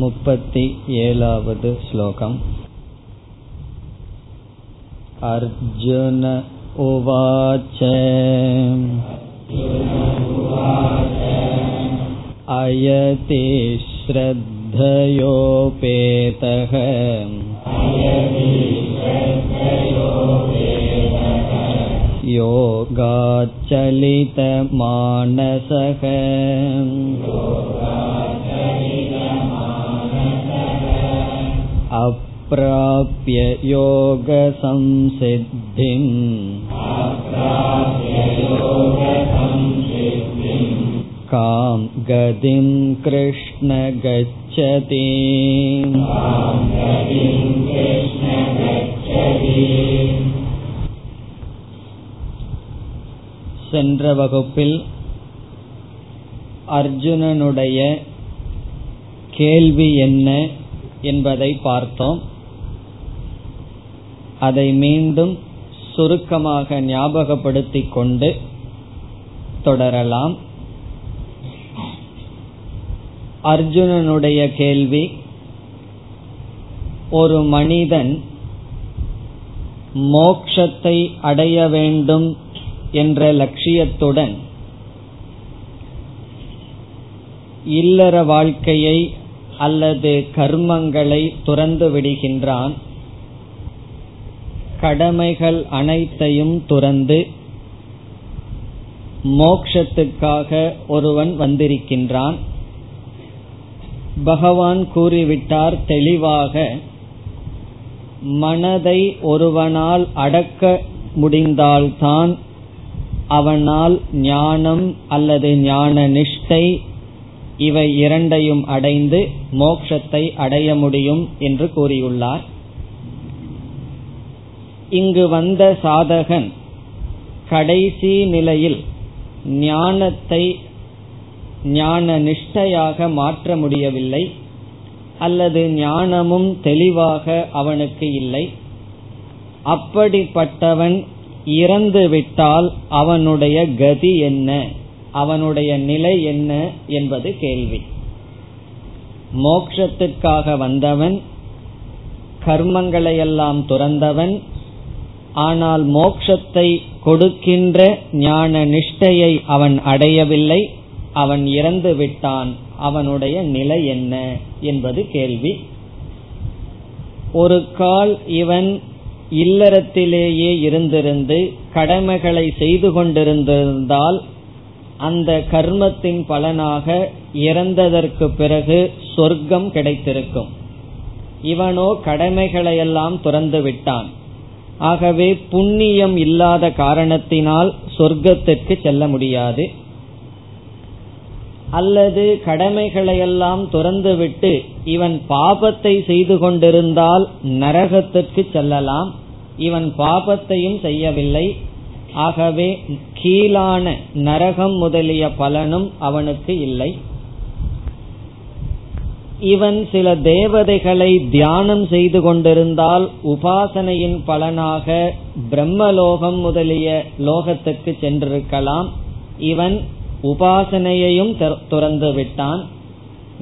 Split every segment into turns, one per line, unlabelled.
मुपति एलावद् श्लोकम् अर्जुन उवाच अयति श्रद्धयोपेतः योगाच्चलितमानसः अप्राप्य योगसंसिद्धिम् कां गतिं कृष्ण गच्छति சென்ற வகுப்பில் அர்ஜுனனுடைய கேள்வி என்ன என்பதை பார்த்தோம். அதை மீண்டும் சுருக்கமாக ஞாபகப்படுத்திக் கொண்டு தொடரலாம். அர்ஜுனனுடைய கேள்வி ஒரு மனிதன் மோக்ஷத்தை அடைய வேண்டும் என்ற லட்சியத்துடன் இல்லற வாழ்க்கையை அல்லது கர்மங்களை துறந்து விடுகின்றான். கடமைகள் அனைத்தையும் துறந்து மோக்ஷத்துக்காக ஒருவன் வந்திருக்கின்றான். பகவான் கூறிவிட்டார் தெளிவாக மனதை ஒருவனால் அடக்க முடிந்தால்தான் அவனால் ஞானம் அல்லது ஞான நிஷ்டை இவை இரண்டையும் அடைந்து மோக்ஷத்தை அடைய முடியும் என்று கூறியுள்ளார். இங்கு வந்த சாதகன் கடைசி நிலையில் ஞானத்தை ஞான நிஷ்டையாக மாற்ற முடியவில்லை அல்லது ஞானமும் தெளிவாக அவனுக்கு இல்லை. அப்படிப்பட்டவன் இறந்துவிட்டால் அவனுடைய கதி என்ன? அவனுடைய நிலை என்ன என்பது கேள்வி. மோக்ஷத்துக்காக வந்தவன் கர்மங்களையெல்லாம் துறந்தவன் ஆனால் மோக்ஷத்தை கொடுக்கின்ற ஞான நிஷ்டையை அவன் அடையவில்லை அவன் இறந்து விட்டான் அவனுடைய நிலை என்ன என்பது கேள்வி. ஒரு கால் இவன் இல்லறத்திலேயே இருந்திருந்து கடமைகளை செய்து கொண்டிருந்திருந்தால் அந்த கர்மத்தின் பலனாக இறந்ததற்கு பிறகு சொர்க்கம் கிடைத்திருக்கும். இவனோ கடமைகளையெல்லாம் துறந்து விட்டான். ஆகவே புண்ணியம் இல்லாத காரணத்தினால் சொர்க்கத்திற்கு செல்ல முடியாது. அல்லது கடமைகளையெல்லாம் துறந்துவிட்டு இவன் பாபத்தை செய்து கொண்டிருந்தால் நரகத்திற்கு செல்லலாம். இவன் பாபத்தையும் செய்யவில்லை. ஆகவே கீழான நரகம் முதலிய பலனும் அவனுக்கு இல்லை. இவன் சில தேவதைகளை தியானம் செய்து கொண்டிருந்தால் உபாசனையின் பலனாக பிரம்மலோகம் முதலிய லோகத்துக்கு சென்றிருக்கலாம். இவன் உபாசனையையும் துறந்து விட்டான்.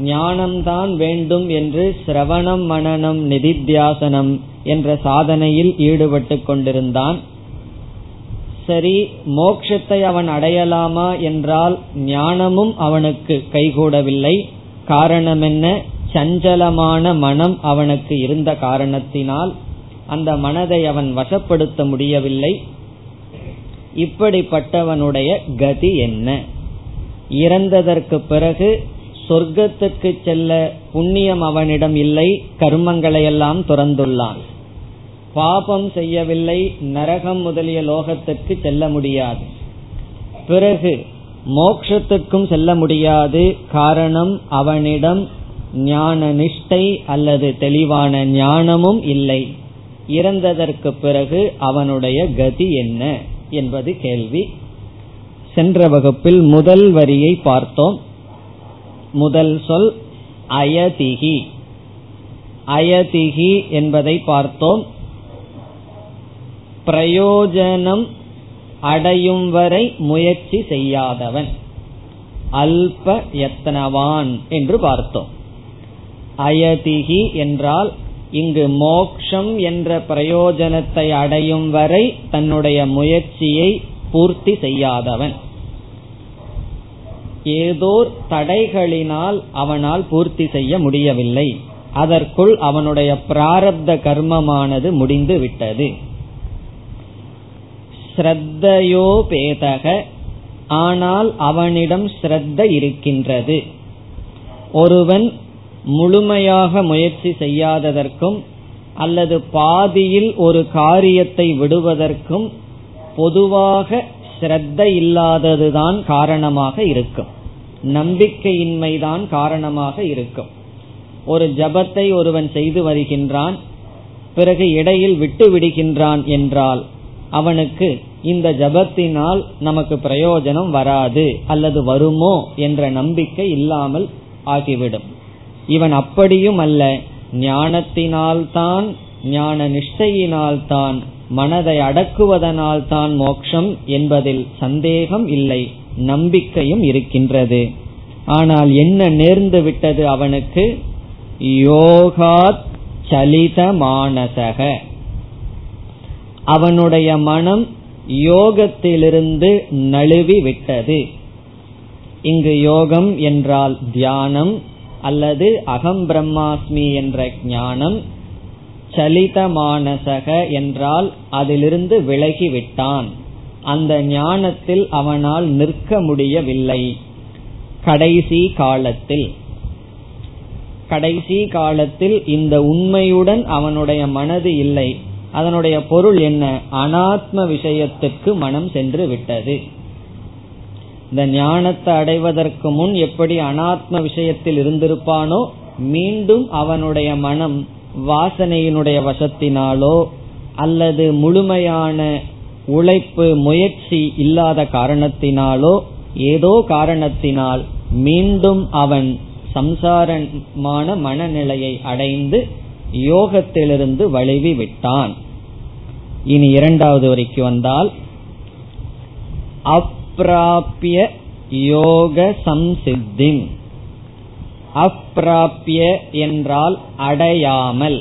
ஞானம்தான் வேண்டும் என்று சிரவணம் மனநம் நிதித்தியாசனம் என்ற சாதனையில் ஈடுபட்டு கொண்டிருந்தான். சரி மோக்ஷத்தை அவன் அடையலாமா என்றால் ஞானமும் அவனுக்கு கைகூடவில்லை. காரணம் என்ன? சஞ்சலமான மனம் அவனுக்கு இருந்த காரணத்தினால் அந்த மனதை அவன் வசப்படுத்த முடியவில்லை. இப்படிப்பட்டவனுடைய கதி என்ன? இறந்ததற்கு பிறகு சொர்க்கத்துக்கு செல்ல புண்ணியம் அவனிடம் இல்லை கர்மங்களை எல்லாம் துறந்துள்ளான். பாபம் செய்யவில்லை நரகம் முதலிய லோகத்திற்கு செல்ல முடியாது. பிறகு மோக்ஷத்துக்கும் செல்ல முடியாது. காரணம் அவனிடம் ஞான நிஷ்டை அல்லது தெளிவான ஞானமும் இல்லை. இறந்ததற்கு பிறகு அவனுடைய கதி என்ன என்பது கேள்வி. சென்ற வகுப்பில் முதல் வரியை பார்த்தோம். முதல் சொல் அயதிகி. அயதிகி என்பதை பார்த்தோம். பிரயோஜனம் அடையும் வரை முயற்சி செய்யாதவன். அல்ப யத்னவான் என்று பார்த்தோம். அயதிகி என்றால் இங்கு மோக்ஷம் என்ற பிரயோஜனத்தை அடையும் வரை தன்னுடைய முயற்சியை பூர்த்தி செய்யாதவன். ஏதோ தடைகளினால் அவனால் பூர்த்தி செய்ய முடியவில்லை. அதற்குள் அவனுடைய பிராரப்த கர்மமானது முடிந்து விட்டது. ஸ்ரத்தையோபேதக ஆனால் அவனிடம் ஸ்ரத்த இருக்கின்றது. ஒருவன் முழுமையாக முயற்சி செய்யாததற்கும் அல்லது பாதியில் ஒரு காரியத்தை விடுவதற்கும் பொதுவாக ஸ்ரத்த இல்லாததுதான் காரணமாக இருக்கும். நம்பிக்கையின்மைதான் காரணமாக இருக்கும். ஒரு ஜபத்தை ஒருவன் செய்து வருகின்றான் பிறகு இடையில் விட்டு விடுகின்றான் என்றால் அவனுக்கு இந்த ஜபத்தினால் நமக்கு பிரயோஜனம் வராது அல்லது வருமோ என்ற நம்பிக்கை இல்லாமல் ஆகிவிடும். இவன் அப்படியும் அல்ல. ஞானத்தினால்தான் ஞான நிஷ்டையினால்தான் மனதை அடக்குவதனால்தான் மோக்ஷம் என்பதில் சந்தேகம் இல்லை நம்பிக்கையும் இருக்கின்றது. ஆனால் என்ன நேர்ந்து விட்டது அவனுக்கு? யோகாத் சலித மானசக அவனுடைய மனம் யோகத்திலிருந்து நழுவி விட்டது. இங்கு யோகம் என்றால் தியானம் அல்லது அகம் பிரம்மாஸ்மி என்ற ஞானம் சலிதமானசக என்றால் அதிலிருந்து விலகிவிட்டான் அந்த ஞானத்தில் அவனால் நிற்க முடியவில்லை. கடைசி காலத்தில். கடைசி காலத்தில் இந்த உண்மையுடன் அவனுடைய மனது இல்லை. அதனுடைய பொருள் என்ன? அனாத்ம விஷயத்துக்கு மனம் சென்று விட்டது. இந்த ஞானத்தை அடைவதற்கு முன் எப்படி அனாத்ம விஷயத்தில் இருந்திருப்பானோ மீண்டும் அவனுடைய மனம் வாசனையினுடைய வசத்தினாலோ அல்லது முழுமையான உழைப்பு முயற்சி இல்லாத காரணத்தினாலோ ஏதோ காரணத்தினால் மீண்டும் அவன் சம்சாரமான மனநிலையை அடைந்து யோகத்திலிருந்து வழுவி விட்டான் இனி இரண்டாவது வரைக்கு வந்தால் அப்பிராபிய யோக சம்சித்திம் அப்பிராபிய என்றால் அடையாமல்.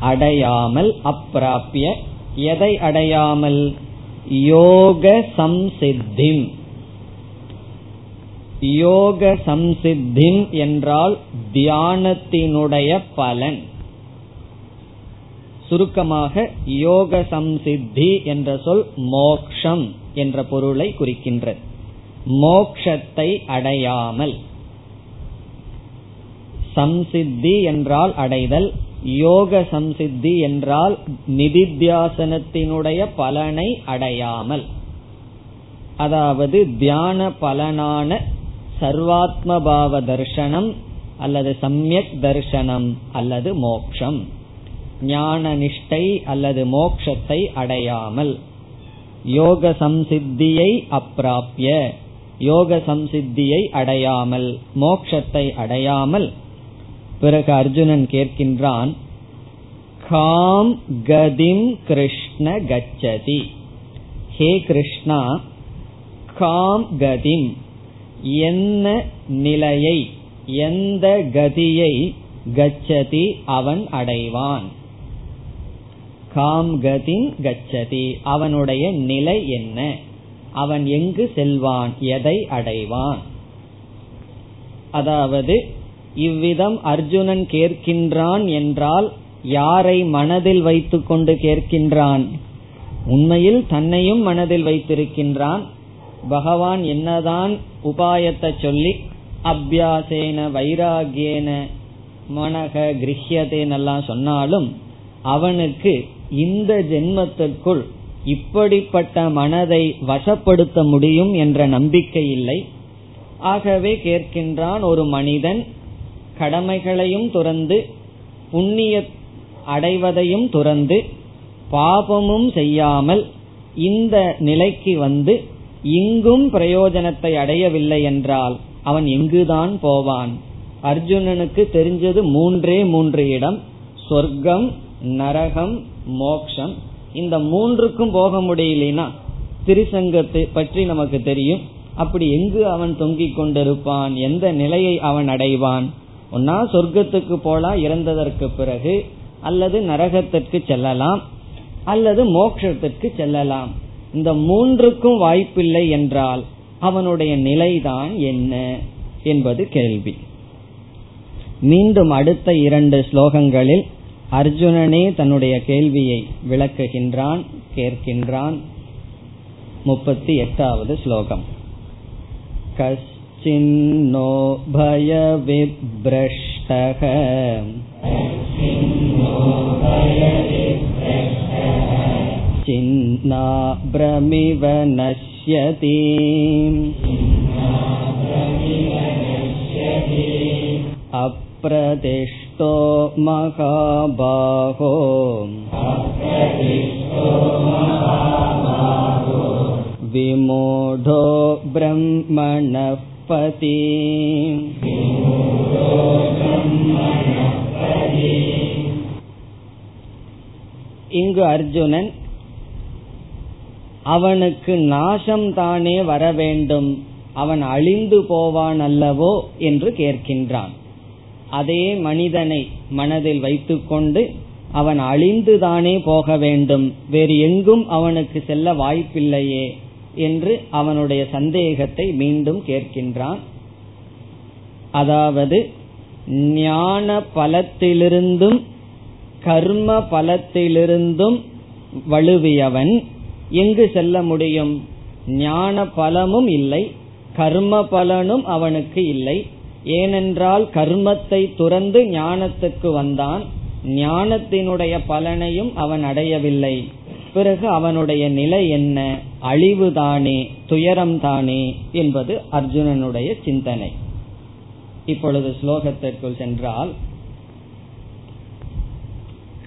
அடையாமல் அப்பிராபிய எதை அடையாமல்? யோக சம்சித்திம் யோக சம்சித்திம் என்றால் தியானத்தினுடைய பலன். சுருக்கமாக யோக சம்சித்தி என்ற சொல் மோக்ஷம் என்ற பொருளை குறிக்கின்றது. மோக்ஷத்தை அடையாமல். சம்சித்தி என்றால் அடைதல் யோக சம்சித்தி என்றால் நிதித்தியாசனத்தினுடைய பலனை அடையாமல். அதாவது தியான பலனான சர்வாத்மபாவ தர்சனம் அல்லது சமயக் தர்சனம் அல்லது மோக்ஷம். ஞான நிஷ்டை அல்லது மோக்ஷத்தை அடையாமல். யோக சம்சித்தியை அப்பிராப்பிய யோக சம்சித்தியை அடையாமல். மோக்ஷத்தை அடையாமல். பிறகு அர்ஜுனன் கேட்கின்றான் காம் கதிம் கிருஷ்ண கச்சதி. ஹே கிருஷ்ணா காம் கதிம் என்ன நிலையை எந்த கதியை கச்சதி அவன் அடைவான்? காம் கதின் கச்சதி. அவனுடைய நிலை என்ன? அவன் எங்கு செல்வான்? எதை அடைவான்? அதாவது இவ்விதம் அர்ஜுனன் கேட்கின்றான் என்றால் யாரை மனதில் வைத்துக்கொண்டு கேட்கின்றான்? உண்மையில் தன்னையும் மனதில் வைத்திருக்கின்றான். பகவான் என்னதான் உபாயத்தை சொல்லி அபியாசேன வைராகியேன மனக கிரகியதேனெல்லாம் சொன்னாலும் அவனுக்கு இந்த ஜென்மத்திற்குள் இப்படிப்பட்ட மனதை வசப்படுத்த முடியும் என்ற நம்பிக்கை இல்லை. ஆகவே கேட்கின்றான் ஒரு மனிதன் கடமைகளையும் துறந்து புண்ணிய அடைவதையும் துறந்து பாபமும் செய்யாமல் இந்த நிலைக்கு வந்து இங்கும் பிரயோஜனத்தை அடையவில்லை என்றால் அவன் எங்குதான் போவான்? அர்ஜுனனுக்கு தெரிஞ்சது மூன்றே மூன்று இடம் சொர்க்கம் நரகம் மோக்ஷம் இந்த மூன்றுக்கும் போக முடியலனா திருசங்கத்தை பற்றி நமக்கு தெரியும். அப்படி எங்கு அவன் தொங்கிக் கொண்டிருப்பான்? எந்த நிலையை அவன் அடைவான்? ஒன்னா சொர்க்கத்துக்கு போலாம் இறந்ததற்கு பிறகு அல்லது நரகத்திற்கு செல்லலாம் அல்லது மோட்சத்திற்கு செல்லலாம். இந்த மூன்றுக்கும் வாய்ப்பில்லை என்றால் அவனுடைய நிலைதான் என்ன என்பது கேள்வி. மீண்டும் அடுத்த இரண்டு ஸ்லோகங்களில் அர்ஜுனனே தன்னுடைய கேள்வியை விளக்குகின்றான் கேட்கின்றான் முப்பத்தி எட்டாவது ஸ்லோகம் कश्चिन्नो भयविभ्रष्टः चिन्नाभ्रमिव नश्यति अप्रतिष्ठो महाबाहो विमूढो ब्रह्मणः पति இங்கு அர்ஜுனன் அவனுக்கு நாசம் தானே வர வேண்டும் அவன் அழிந்து போவான் அல்லவோ என்று கேட்கின்றான் அதே மனிதனை மனதில் வைத்துக்கொண்டு அவன் அழிந்துதானே போக வேண்டும். வேறு எங்கும் அவனுக்கு செல்ல வாய்ப்பில்லையே என்று அவனுடைய சந்தேகத்தை மீண்டும் கேட்கின்றான். அதாவது ஞான பலத்திலிருந்தும் கர்ம பலத்திலிருந்தும் வலுவியவன் எங்கு செல்ல முடியும்? ஞான பலமும் இல்லை கர்ம பலனும் அவனுக்கு இல்லை. ஏனென்றால் கர்மத்தை துறந்து ஞானத்துக்கு வந்தான். ஞானத்தினுடைய பலனையும் அவன் அடையவில்லை. பிறகு அவனுடைய நிலை என்ன? அழிவுதானே துயரம்தானே என்பது அர்ஜுனனுடைய சிந்தனை. இப்பொழுது ஸ்லோகத்திற்குள் சென்றால்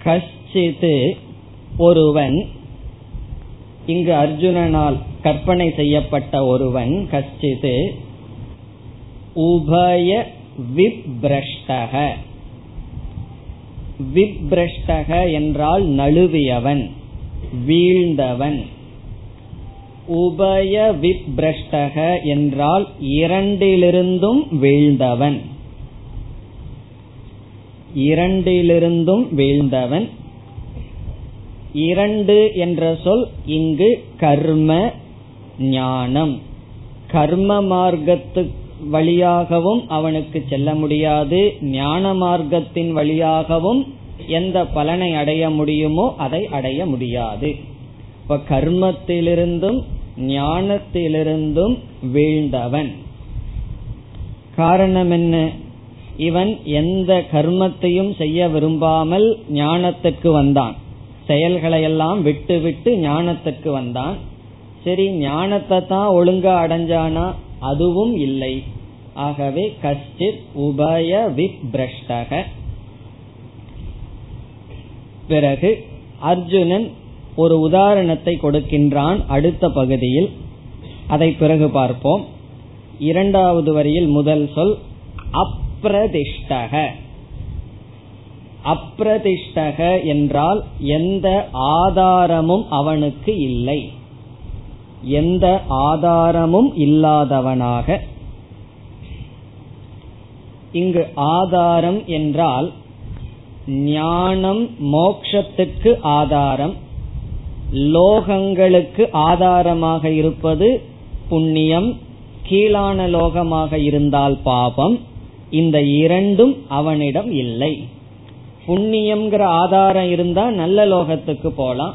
கஷ்டித்து ஒருவன் இங்கு அர்ஜுனனால் கற்பனை செய்யப்பட்ட ஒருவன் கஷ்டித்து உபய விப்ரஷ்டக. விப்ரஷ்டக என்றால் நழுவியவன் வீழ்ந்தவன். உபய விப்ரஷ்டக என்றால் இரண்டிலிருந்தும் வீழ்ந்தவன். இரண்டிலிருந்தும் வீழ்ந்தவன். இரண்டு என்ற சொல் இங்கு கர்ம ஞானம். கர்ம மார்க்கத்து வழியாகவும் அவனுக்கு செல்ல முடியாது. ஞான மார்க்கத்தின் வழியாகவும் எந்த பலனை அடைய முடியுமோ அதை அடைய முடியாது. இப்ப கர்மத்திலிருந்தும் ஞானத்திலிருந்தும் வீழ்ந்தவன். காரணம் என்ன? இவன் எந்த கர்மத்தையும் செய்ய விரும்பாமல் ஞானத்துக்கு வந்தான். செயல்களையெல்லாம் விட்டு விட்டு ஞானத்துக்கு வந்தான். சரி ஞானத்தை தான் ஒழுங்கா அடைஞ்சானா? அதுவும் இல்லை. ஆகவே கஷ்டித் உபய விப்ரஷ்டக. பிறகு அர்ஜுனன் ஒரு உதாரணத்தை கொடுக்கின்றான் அடுத்த பகுதியில். அதை பிறகு பார்ப்போம். இரண்டாவது வரியில் முதல் சொல் அப்ரதிஷ்டக அப்ரதிஷ்டக என்றால் எந்த ஆதாரமும் அவனுக்கு இல்லை. எந்த ஆதாரமும் இல்லாதவனாக. இங்கு ஆதாரம் என்றால் ஞானம் மோக்ஷத்துக்கு ஆதாரம் லோகங்களுக்கு ஆதாரமாக இருப்பது புண்ணியம் கீழான லோகமாக இருந்தால் பாபம் இந்த இரண்டும் அவனிடம் இல்லை. புண்ணியம்ங்கிற ஆதாரம் இருந்தா நல்ல லோகத்துக்கு போலாம்.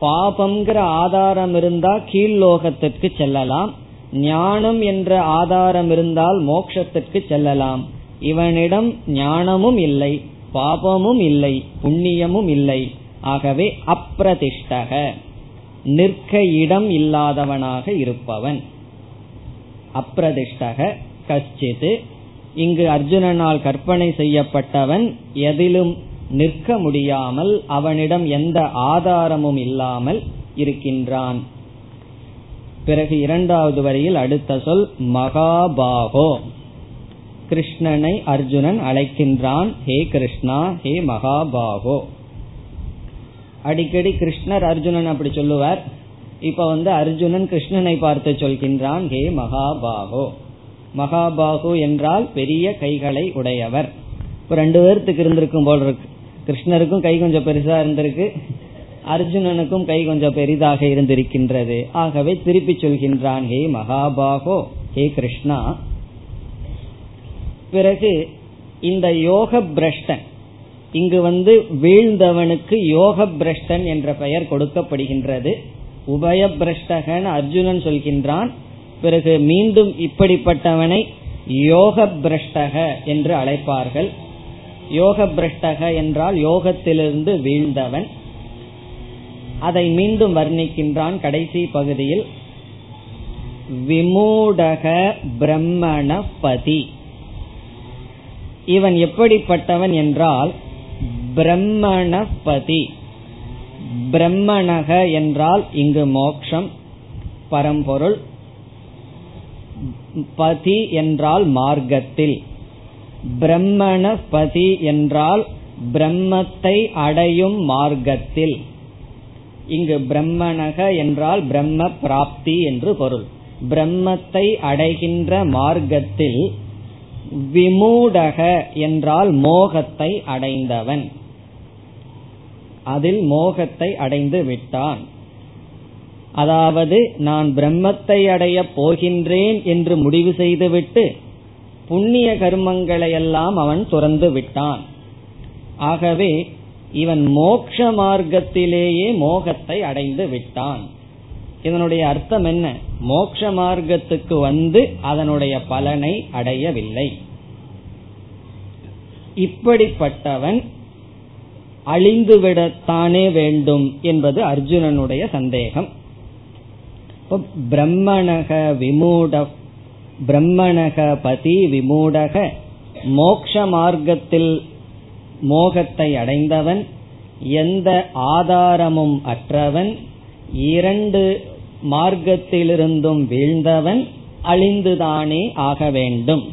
பாபம்ங்கிற ஆதாரம் இருந்தா கீழ்லோகத்திற்கு செல்லலாம். ஞானம் என்ற ஆதாரம் இருந்தால் மோக்ஷத்திற்கு செல்லலாம். இவனிடம் ஞானமும் இல்லை பாபமும் இல்லை புண்ணியமும் இல்லை. ஆகவே அப்பிரதிஷ்டக. நிற்க இடம் இல்லாதவனாக இருப்பவன். அப்பிரதிஷ்டக கச்சிது இங்கு அர்ஜுனனால் கற்பனை செய்யப்பட்டவன் எதிலும் நிற்க முடியாமல் அவனிடம் எந்த ஆதாரமும் இல்லாமல் இருக்கின்றான். பிறகு இரண்டாவது வரியில் அடுத்த சொல் மகாபாகோ. கிருஷ்ணனை அர்ஜுனன் அழைக்கின்றான் ஹே கிருஷ்ணா ஹே மகாபாகோ. அடிக்கடி கிருஷ்ணர் அர்ஜுனன் அப்படி சொல்லுவார். இப்ப வந்து அர்ஜுனன் கிருஷ்ணனை பார்த்து சொல்கின்றான் ஹே மகாபாகோ. மகாபாகு என்றால் பெரிய கைகளை உடையவர். இப்ப ரெண்டு பேர்த்துக்கு இருந்திருக்கும் போல் இருக்கு. கிருஷ்ணருக்கும் கை கொஞ்சம் பெருசா இருந்திருக்கு. அர்ஜுனனுக்கும் கை கொஞ்சம் பெரிதாக இருந்திருக்கின்றது. ஆகவே திருப்பி சொல்கின்றான் ஹே மகாபாகோ ஹே கிருஷ்ணா. பிறகு இந்த யோக பிரஷ்டன் இங்கு வந்து வீழ்ந்தவனுக்கு யோக பிரஷ்டன் என்ற பெயர் கொடுக்கப்படுகின்றது. உபய பிரஷ்டகன் அர்ஜுனன் சொல்கின்றான் பிறகு மீண்டும் இப்படிப்பட்டவனை யோக பிரஷ்டக என்று அழைப்பார்கள். யோக பிரஷ்டக என்றால் யோகத்திலிருந்து வீழ்ந்தவன். அதை மீண்டும் வர்ணிக்கின்றான் கடைசி பகுதியில். விமூடக பிரம்மணபதி. இவன் எப்படிப்பட்டவன் என்றால் பிரம்மணபதி. பிரம்மணக என்றால் இங்கு மோக்ஷம் பரம்பொருள். பதி என்றால் மார்க்கத்தில். பிரம்மணபதி என்றால் பிரம்மத்தை அடையும் மார்க்கத்தில். இங்கு பிரம்மணக என்றால் பிரம்ம பிராப்தி என்று பொருள். பிரம்மத்தை அடைகின்ற மார்க்கத்தில் விமூடக என்றால் மோகத்தை அடைந்தவன். அதில் மோகத்தை அடைந்து விட்டான். அதாவது நான் பிரம்மத்தை அடையப் போகின்றேன் என்று முடிவு செய்துவிட்டு புண்ணிய கர்மங்களை எல்லாம் அவன் துறந்து விட்டான். ஆகவே இவன் மோக்ஷ மார்க்கத்திலேயே மோகத்தை அடைந்து விட்டான். இதனுடைய அர்த்தம் என்ன? மோக்ஷ மார்க்கத்துக்கு வந்து அதனுடைய பலனை அடையவில்லை. இப்படிப்பட்டவன் அழிந்துவிடத்தானே வேண்டும் என்பது அர்ஜுனனுடைய சந்தேகம். பிரம்மணக விமூட பிரம்மணக பதி விமூடக மோக்ஷ மார்க்கத்தில் மோகத்தை அடைந்தவன் எந்த ஆதாரமும் அற்றவன் இரண்டு மார்க்கத்திலிருந்தும் வீழ்ந்தவன் அழிந்துதானே ஆக வேண்டும்.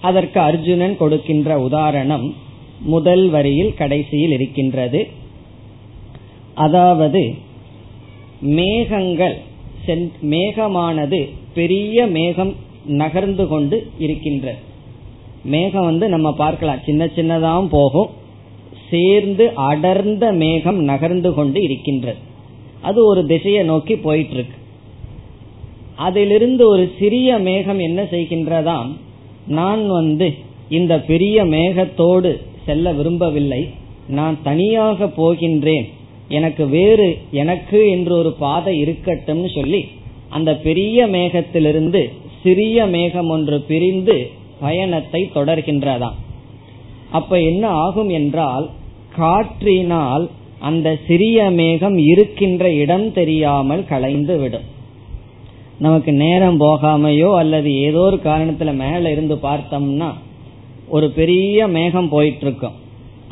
அதற்கு அர்ஜுனன் கொடுக்கின்ற உதாரணம் முதல் வரியில் கடைசியில் இருக்கின்றது. அதாவது மேகங்கள் மேகமானது பெரிய மேகம் நகர்ந்து கொண்டு இருக்கின்ற. மேகம் வந்து நம்ம பார்க்கலாம். சின்ன சின்னதாகவும் போகும். சேர்ந்து அடர்ந்த மேகம் நகர்ந்து கொண்டு இருக்கின்றது அது ஒரு திசையை நோக்கி போயிட்டு இருக்கு அதிலிருந்து ஒரு சிறிய மேகம் என்ன செய்கின்றதாம்? நான் வந்து இந்த பெரிய மேகத்தோடு செல்ல விரும்பவில்லை. நான் தனியாக போகின்றேன். எனக்கு வேறு எனக்கு என்று ஒரு பாதை இருக்கட்டும்னு சொல்லி அந்த பெரிய மேகத்திலிருந்து சிறிய மேகம் ஒன்று பிரிந்து பயணத்தை தொடர்கின்றதாம். அப்ப என்ன ஆகும் என்றால் காற்றினால் அந்த சிறிய மேகம் இருக்கின்ற இடம் தெரியாமல் கலைந்து விடும். நமக்கு நேரம் போகாமையோ அல்லது ஏதோ ஒரு காரணத்துல மேல இருந்து பார்த்தோம்னா ஒரு பெரிய மேகம் போயிட்டு இருக்கும்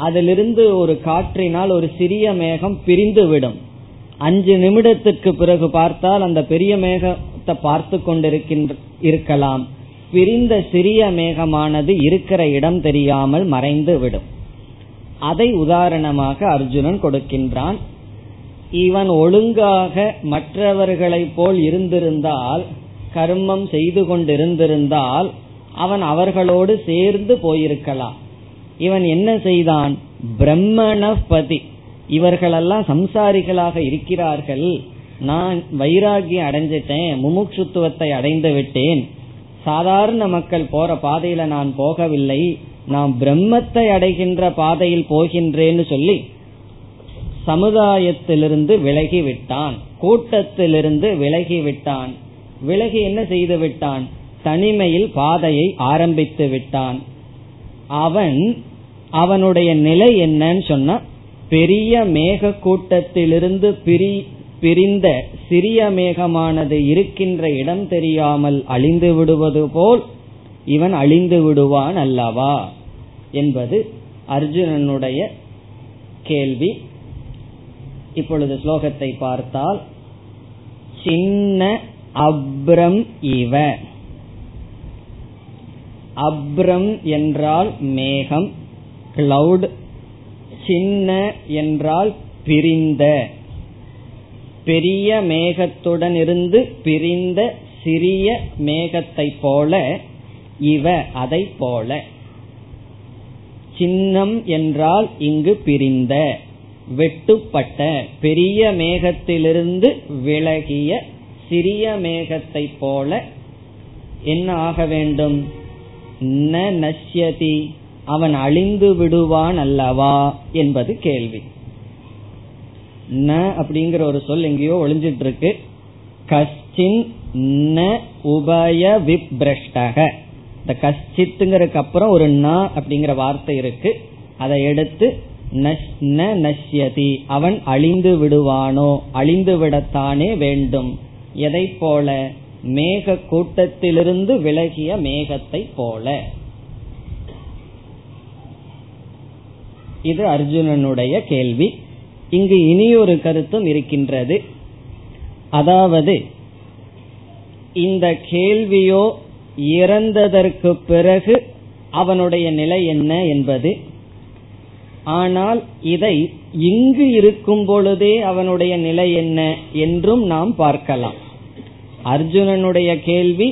அதிலிருந்து ஒரு காற்றினால் ஒரு சிறிய மேகம் பிரிந்து விடும். அஞ்சு நிமிடத்துக்கு பிறகு பார்த்தால் அந்த பெரிய மேகம் பார்த்து கொண்டிருக்கின்ற இருக்கலாம். பிரிந்த சிறிய மேகமானது இருக்கிற இடம் தெரியாமல் மறைந்து விடும். அதை உதாரணமாக அர்ஜுனன் கொடுக்கின்றான். இவன் ஒழுங்காக மற்றவர்களைப் போல் இருந்திருந்தால் கர்மம் செய்து கொண்டிருந்திருந்தால் அவன் அவர்களோடு சேர்ந்து போயிருக்கலாம். இவன் என்ன செய்தான்? பிரம்மணபதி. இவர்களெல்லாம் சம்சாரிகளாக இருக்கிறார்கள். நான் வைராகியம் அடைஞ்சிட்டேன் முமுட்சுத்துவத்தை அடைந்து விட்டேன். சாதாரண மக்கள் போற பாதையில நான் போகவில்லை. நான் பிரம்மத்தை அடைகின்ற பாதையில் போகின்றேன்னு சொல்லி சமுதாயத்திலிருந்து விலகி விட்டான் கூட்டத்திலிருந்து விலகி விட்டான் விலகி என்ன செய்து விட்டான்? தனிமையில் பாதையை ஆரம்பித்து விட்டான். அவன் அவனுடைய நிலை என்னன்னு சொன்னா பெரிய மேக கூட்டத்திலிருந்து பிரி பிரிந்த சிறிய மேகமானது இருக்கின்ற இடம் தெரியாமல் அழிந்து விடுவது போல் இவன் அழிந்து விடுவான் அல்லவா என்பது அர்ஜுனனுடைய கேள்வி. இப்பொழுது ஸ்லோகத்தை பார்த்தால் சின்ன அப்ரம் இவ. அப்ரம் என்றால் மேகம் கிளவுட் சின்ன என்றால் பிரிந்த. பெரிய மேகத்துடன் இருந்து பிரிந்த சிறிய மேகத்தை போல இவ அதை போல. சின்னம் என்றால் இங்கு பிரிந்த வெட்டுப்பட்ட பெரிய மேகத்திலிருந்து விலகிய சிறிய மேகத்தை போல. என்ன ஆக வேண்டும்? ந நஷ்யதி அவன் அழிந்து விடுவான் அல்லவா என்பது கேள்வி. ந அப்படிங்கிற ஒரு சொல் எங்கேயோ ஒளிஞ்சிட்டு இருக்கு கஷ்டின் ந உபய விப்ரஷ்டக. இந்த கஷ்டித்துங்கிறதுக்கு அப்புறம் ஒரு ந அப்படிங்கிற வார்த்தை இருக்கு. அதை எடுத்து ந நஷ்யதி. அவன் அழிந்து விடுவானோ? அழிந்து விடத்தானே வேண்டும். எதை போல? மேக கூட்டத்திலிருந்து விலகிய மேகத்தை போல. இது அர்ஜுனனுடைய கேள்வி. இங்கு இனியொரு கருத்தும் இருக்கின்றது. அதாவது இந்த கேள்வியோ இறந்ததற்கு பிறகு அவனுடைய நிலை என்ன என்பது. ஆனால் இதை இங்கு இருக்கும் பொழுதே அவனுடைய நிலை என்ன என்றும் நாம் பார்க்கலாம். அர்ஜுனனுடைய கேள்வி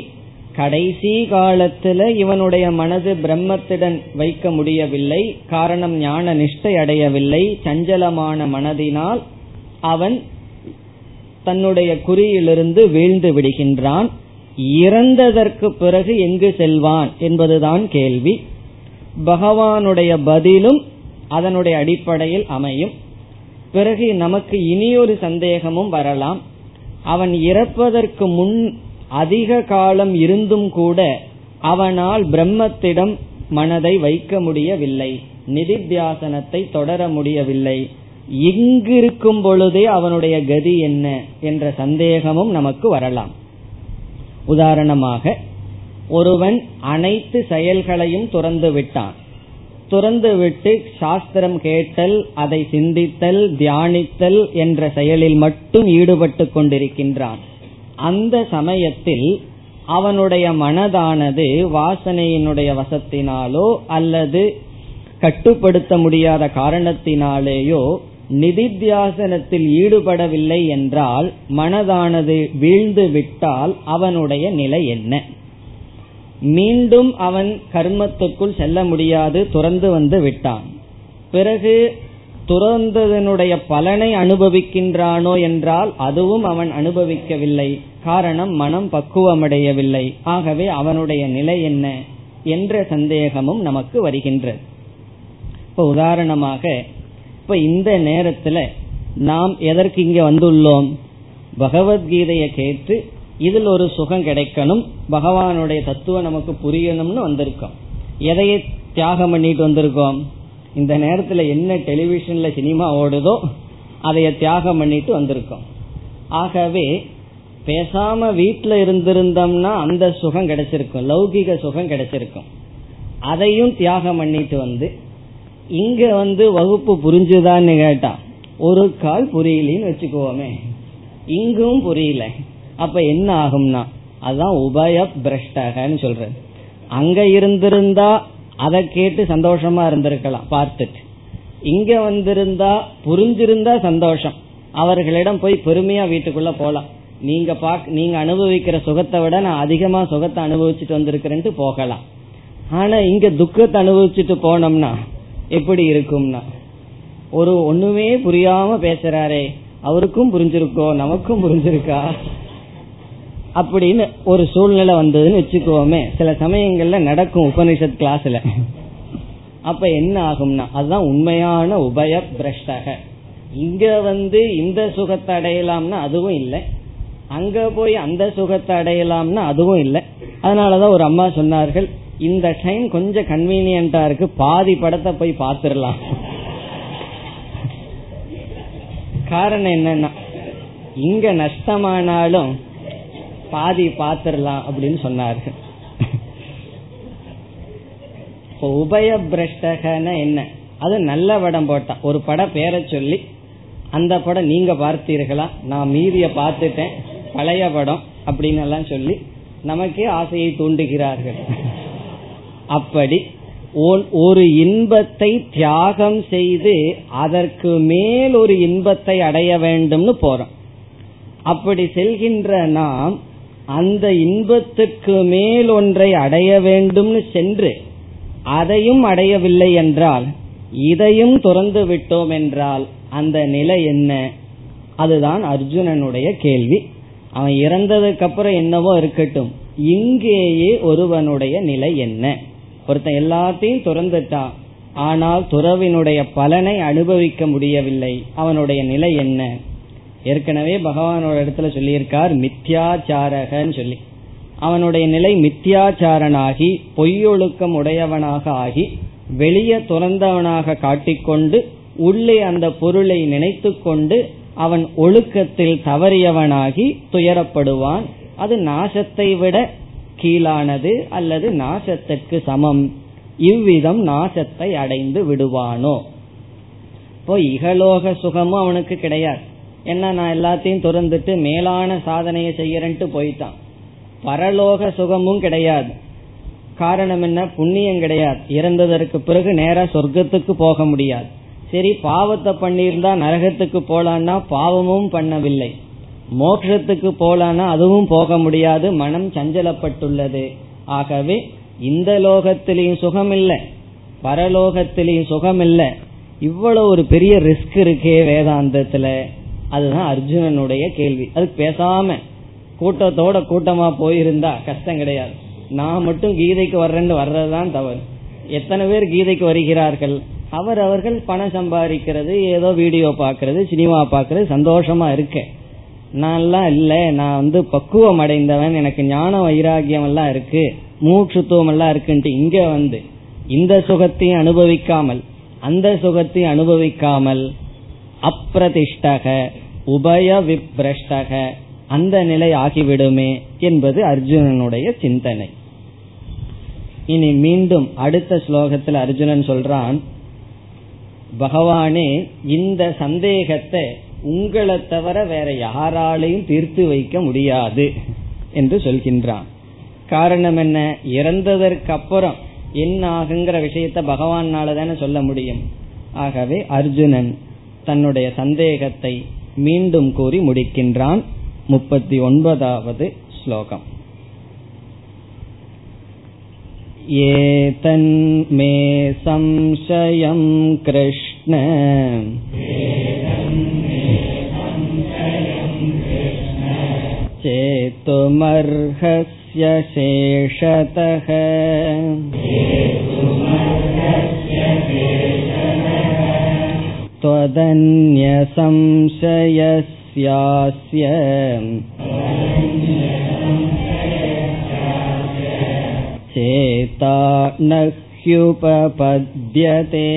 கடைசி காலத்துல இவனுடைய மனது பிரம்மத்துடன் வைக்க முடியவில்லை. காரணம் ஞான நிஷ்டை அடையவில்லை. சஞ்சலமான மனதினால் அவன் தன்னுடைய குறியிலிருந்து வீழ்ந்து விடுகின்றான். இறந்ததற்கு பிறகு எங்கு செல்வான் என்பதுதான் கேள்வி. பகவானுடைய பதிலும் அதனுடைய அடிப்படையில் அமையும். பிறகு நமக்கு இனியொரு சந்தேகமும் வரலாம். அவன் இறப்பதற்கு முன் அதிக காலம் இருந்தும் கூட அவனால் பிரம்மத்திடம் மனதை வைக்க முடியவில்லை நிதித்தியாசனத்தை தொடர முடியவில்லை. இங்கிருக்கும் பொழுதே அவனுடைய கதி என்ன என்ற சந்தேகமும் நமக்கு வரலாம். உதாரணமாக ஒருவன் அனைத்து செயல்களையும் துறந்து விட்டான். துறந்து விட்டு சாஸ்திரம் கேட்டல் அதை சிந்தித்தல் தியானித்தல் என்ற செயலில் மட்டும் ஈடுபட்டு கொண்டிருக்கின்றான். அந்த சமயத்தில் அவனுடைய மனதானது வாசனையினுடைய வசத்தினாலோ அல்லது கட்டுப்படுத்த முடியாத காரணத்தினாலேயோ நிதித்தியாசனத்தில் ஈடுபடவில்லை என்றால் மனதானது வீழ்ந்து விட்டால் அவனுடைய நிலை என்ன? மீண்டும் அவன் கர்மத்துக்குள் செல்ல முடியாது துறந்து வந்து விட்டான். பிறகு துறந்ததனுடைய பலனை அனுபவிக்கின்றானோ என்றால் அதுவும் அவன் அனுபவிக்கவில்லை. காரணம் மனம் பக்குவமடையவில்லை. ஆகவே அவனுடைய நிலை என்ன என்ற சந்தேகமும் நமக்கு வருகின்றது. இப்ப உதாரணமாக இப்ப இந்த நேரத்துல நாம் எதற்கு இங்க வந்துள்ளோம்? பகவத்கீதையை கேட்டு இதில் ஒரு சுகம் கிடைக்கணும் பகவானுடைய தத்துவம் நமக்கு புரியணும்னு வந்திருக்கோம். எதையை தியாகம் பண்ணிட்டு வந்திருக்கோம்? இந்த நேரத்துல என்ன டெலிவிஷன்ல சினிமா ஓடுதோ அதைய தியாகம் பண்ணிட்டு வந்திருக்கோம். ஆகவே பேசாம வீட்டுல இருந்திருந்தோம்னா அந்த சுகம் கிடைச்சிருக்கும் லௌகிக சுகம் கிடைச்சிருக்கும். அதையும் தியாகம் பண்ணிட்டு வந்து இங்க வந்து வகுப்பு புரிஞ்சுதான்னு கேட்டா ஒரு கால் புரியலன்னு வச்சுக்குவோமே இங்கும் புரியல. அப்ப என்ன ஆகும்னா அதுதான் உபய பிரஷ்டகன்னு சொல்றது. அங்க இருந்திருந்தா அதை கேட்டு சந்தோஷமா இருந்திருக்கலாம் பார்த்துட்டு. இங்க வந்திருந்தா புரிஞ்சிருந்தா சந்தோஷம். அவர்களிடம் போய் பெருமையா வீட்டுக்குள்ள போலாம். நீங்க பாக் நீங்க அனுபவிக்கிற சுகத்தை விட நான் அதிகமா சுகத்தை அனுபவிச்சுட்டு வந்திருக்கிறேன்ட்டு போகலாம். ஆனா இங்க துக்கத்தை அனுபவிச்சுட்டு போனோம்னா எப்படி இருக்கும்னா? ஒரு ஒண்ணுமே புரியாம பேசுறாரே அவருக்கும் புரிஞ்சிருக்கோ நமக்கும் புரிஞ்சிருக்கா? அப்படின்னு ஒரு சூழ்நிலை வந்ததுன்னு வச்சுக்கோமே. சில சமயங்கள்ல நடக்கும் உபனிஷத் கிளாஸ்ல அப்ப என்ன ஆகும்னா அதுதான் உண்மையான உபய பிரஷ்டக இங்க வந்து இந்த சுகத்தை அடையலாம்னா அதுவும் இல்லை. அங்க போய் அந்த சுகத்தை அடையலாம்னா அதுவும் இல்லை. அதனாலதான் ஒரு அம்மா சொன்னார்கள் இந்த டைம் கொஞ்சம் கன்வீனியன்டா இருக்கு பாதி படத்தை போய் பாத்துரலாம் காரணம் என்னன்னா இங்க நஷ்டமானாலும் பாதி பாத்திரலாம் அப்படின்னு சொன்னார்கள். உபய பிரஷ்டகன என்ன? அது நல்ல படம் போட்டான் ஒரு படம் பேரை சொல்லி அந்த படம் நீங்க பார்த்தீர்களா? நான் மீதிய பார்த்துட்டேன். பழைய படம் அப்படின்னு எல்லாம் சொல்லி நமக்கே ஆசையை தூண்டுகிறார்கள். அப்படி ஒரு இன்பத்தை தியாகம் செய்து அதற்கு மேல் ஒரு இன்பத்தை அடைய வேண்டும்னு போறோம். அப்படி செல்கின்ற நாம் அந்த இன்பத்துக்கு மேல் ஒன்றை அடைய வேண்டும்னு சென்று அதையும் அடையவில்லை என்றால் இதையும் துறந்து விட்டோம் என்றால் அந்த நிலை என்ன? அதுதான் அர்ஜுனனுடைய கேள்வி. அவன் இறந்ததுக்கு அப்புறம் என்னவோ இருக்கட்டும் இங்கேயே ஒருவனுடைய நிலை என்ன? ஒருத்தன் எல்லாத்தையும் துறந்துட்டான் ஆனால் துறவினுடைய பலனை அனுபவிக்க முடியவில்லை அவனுடைய நிலை என்ன? ஏற்கனவே பகவானோட இடத்துல சொல்லியிருக்கார் மித்யாச்சாரகன்னு சொல்லி. அவனுடைய நிலை மித்யாச்சாரனாகி பொய்யொழுக்கம் உடையவனாக ஆகி வெளியே துறந்தவனாக காட்டிக்கொண்டு உள்ளே அந்த பொருளை நினைத்து கொண்டு அவன் ஒழுக்கத்தில் தவறியவனாகி துயரப்படுவான். அது நாசத்தை விட கீழானது அல்லது நாசத்திற்கு சமம். இவ்விதம் நாசத்தை அடைந்து விடுவானோ? இப்போ இகலோக சுகமும் அவனுக்கு கிடையாது. என்ன நான் எல்லாத்தையும் துறந்துட்டு மேலான சாதனையை செய்யறேன்ட்டு போயிட்டான். பரலோக சுகமும் கிடையாது. காரணம் என்ன? புண்ணியம் கிடையாது. இறந்ததற்கு பிறகு நேரா சொர்க்கத்துக்கு போக முடியாது. சரி பாவத்தை பண்ணியிருந்தா நரகத்துக்கு போலான்னா பாவமும் பண்ணவில்லை. மோட்சத்துக்கு போலான்னா அதுவும் போக முடியாது. மனம் சஞ்சலப்பட்டுள்ளது. ஆகவே இந்த லோகத்திலையும் சுகம் இல்லை பரலோகத்திலையும் சுகம் இல்லை இவ்வளவு ஒரு பெரிய ரிஸ்க் இருக்கே வேதாந்தத்துல. அதுதான் அர்ஜுனனுடைய கேள்வி. அது பேசாம கூட்டத்தோட கூட்டமா போயிருந்தா கஷ்டம் கிடையாது. நான் மட்டும் கீதைக்கு வர்றேன்னு வர்றதுதான் தவறு. எத்தனை பேர் கீதைக்கு வருகிறார்கள்? அவர் அவர்கள் பணம் சம்பாதிக்கிறது ஏதோ வீடியோ பாக்குறது சினிமா பாக்குறது சந்தோஷமா இருக்கேன் நான்லாம் இல்ல நான் வந்து பக்குவம் அடைந்தவன் எனக்கு ஞான வைராகியம் எல்லாம் இருக்கு மூச்சுத்துவம் எல்லாம் இருக்குன்ட்டு இங்க வந்து இந்த சுகத்தையும் அனுபவிக்காமல் அந்த சுகத்தையும் அனுபவிக்காமல் அப்பிரதிஷ்டக உபய விப்ரஷ்டக அந்த நிலை ஆகிவிடுமே என்பது அர்ஜுனனுடைய சிந்தனை. இனி மீண்டும் அடுத்த ஸ்லோகத்தில் அர்ஜுனன் சொல்றான் பகவானே இந்த சந்தேகத்தை உங்களை தவிர வேற யாராலையும் தீர்த்து வைக்க முடியாது என்று சொல்கின்றான். காரணம் என்ன? இறந்ததற்கு அப்புறம் என்ன ஆகுங்கிற விஷயத்த பகவானால தானே சொல்ல முடியும். ஆகவே அர்ஜுனன் தன்னுடைய சந்தேகத்தை மீண்டும் கூறி முடிக்கின்றான் முப்பத்தி ஒன்பதாவது ஸ்லோகம் एतन्मे संशयं कृष्ण चेतुमर्हस्य शेषतः त्वदन्यसंशयस्यास्य चेता न ह्युपपद्यते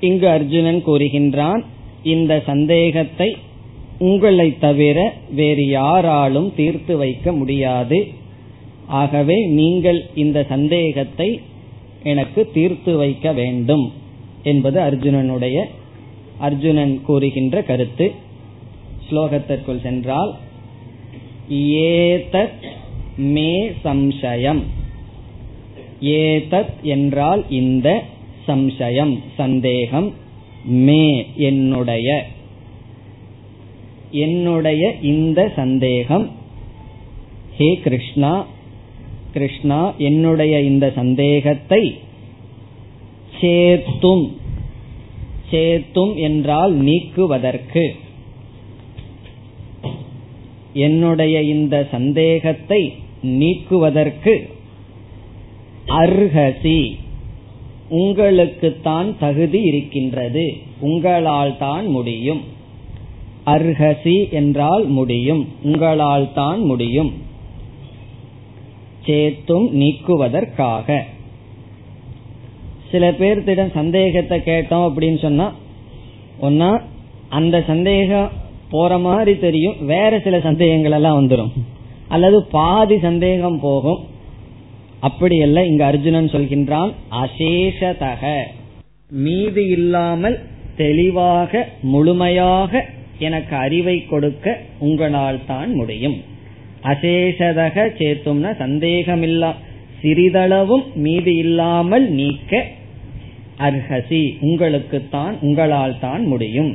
இங்கு அர்ஜுனன் கூறுகின்றான் இந்த சந்தேகத்தை உங்களை தவிர வேறு யாராலும் தீர்த்து வைக்க முடியாது ஆகவே நீங்கள் இந்த சந்தேகத்தை எனக்கு தீர்த்து வைக்க வேண்டும் என்பது அர்ஜுனனுடைய அர்ஜுனன் கூறுகின்ற கருத்து. ஸ்லோகத்திற்குள் சென்றால் ஏதத் மே சம்சயம். ஏதத் என்றால் இந்த சம்சயம் சந்தேகம் மே என்னுடைய. என்னுடைய இந்த சந்தேகம் ஹே கிருஷ்ணா கிருஷ்ணா என்னுடைய இந்த சந்தேகத்தை சேத்தும். சேத்தும் என்றால் நீக்குவதற்கு. என்னுடைய இந்த சந்தேகத்தை நீக்குவதற்கு அர்ஹசி. உங்களுக்குத்தான் தகுதி இருக்கின்றது. உங்களால் தான் முடியும். அர்ஹசி என்றால் முடியும். உங்களால் தான் முடியும். சேத்தும் நீக்குவதற்காக. சில பேர்த்திடம் சந்தேகத்தை கேட்டோம் அப்படின்னு சொன்னா ஒன்னா அந்த சந்தேகம் போற மாதிரி தெரியும் வேற சில சந்தேகங்கள் எல்லாம் வந்துடும் அல்லது பாதி சந்தேகம் போகும். அப்படி அல்ல இங்க அர்ஜுனன் சொல்கின்றான் அசேஷதக. மீது இல்லாமல் தெளிவாக முழுமையாக எனக்கு அறிவை கொடுக்க உங்களால் தான் முடியும். அசேஷதக சேத்தும்னா சந்தேகமில்லா. சிறிதளவும் மீதி இல்லாமல் நீக்க அர்ஹசி உங்களுக்குத்தான் உங்களால் தான் முடியும்.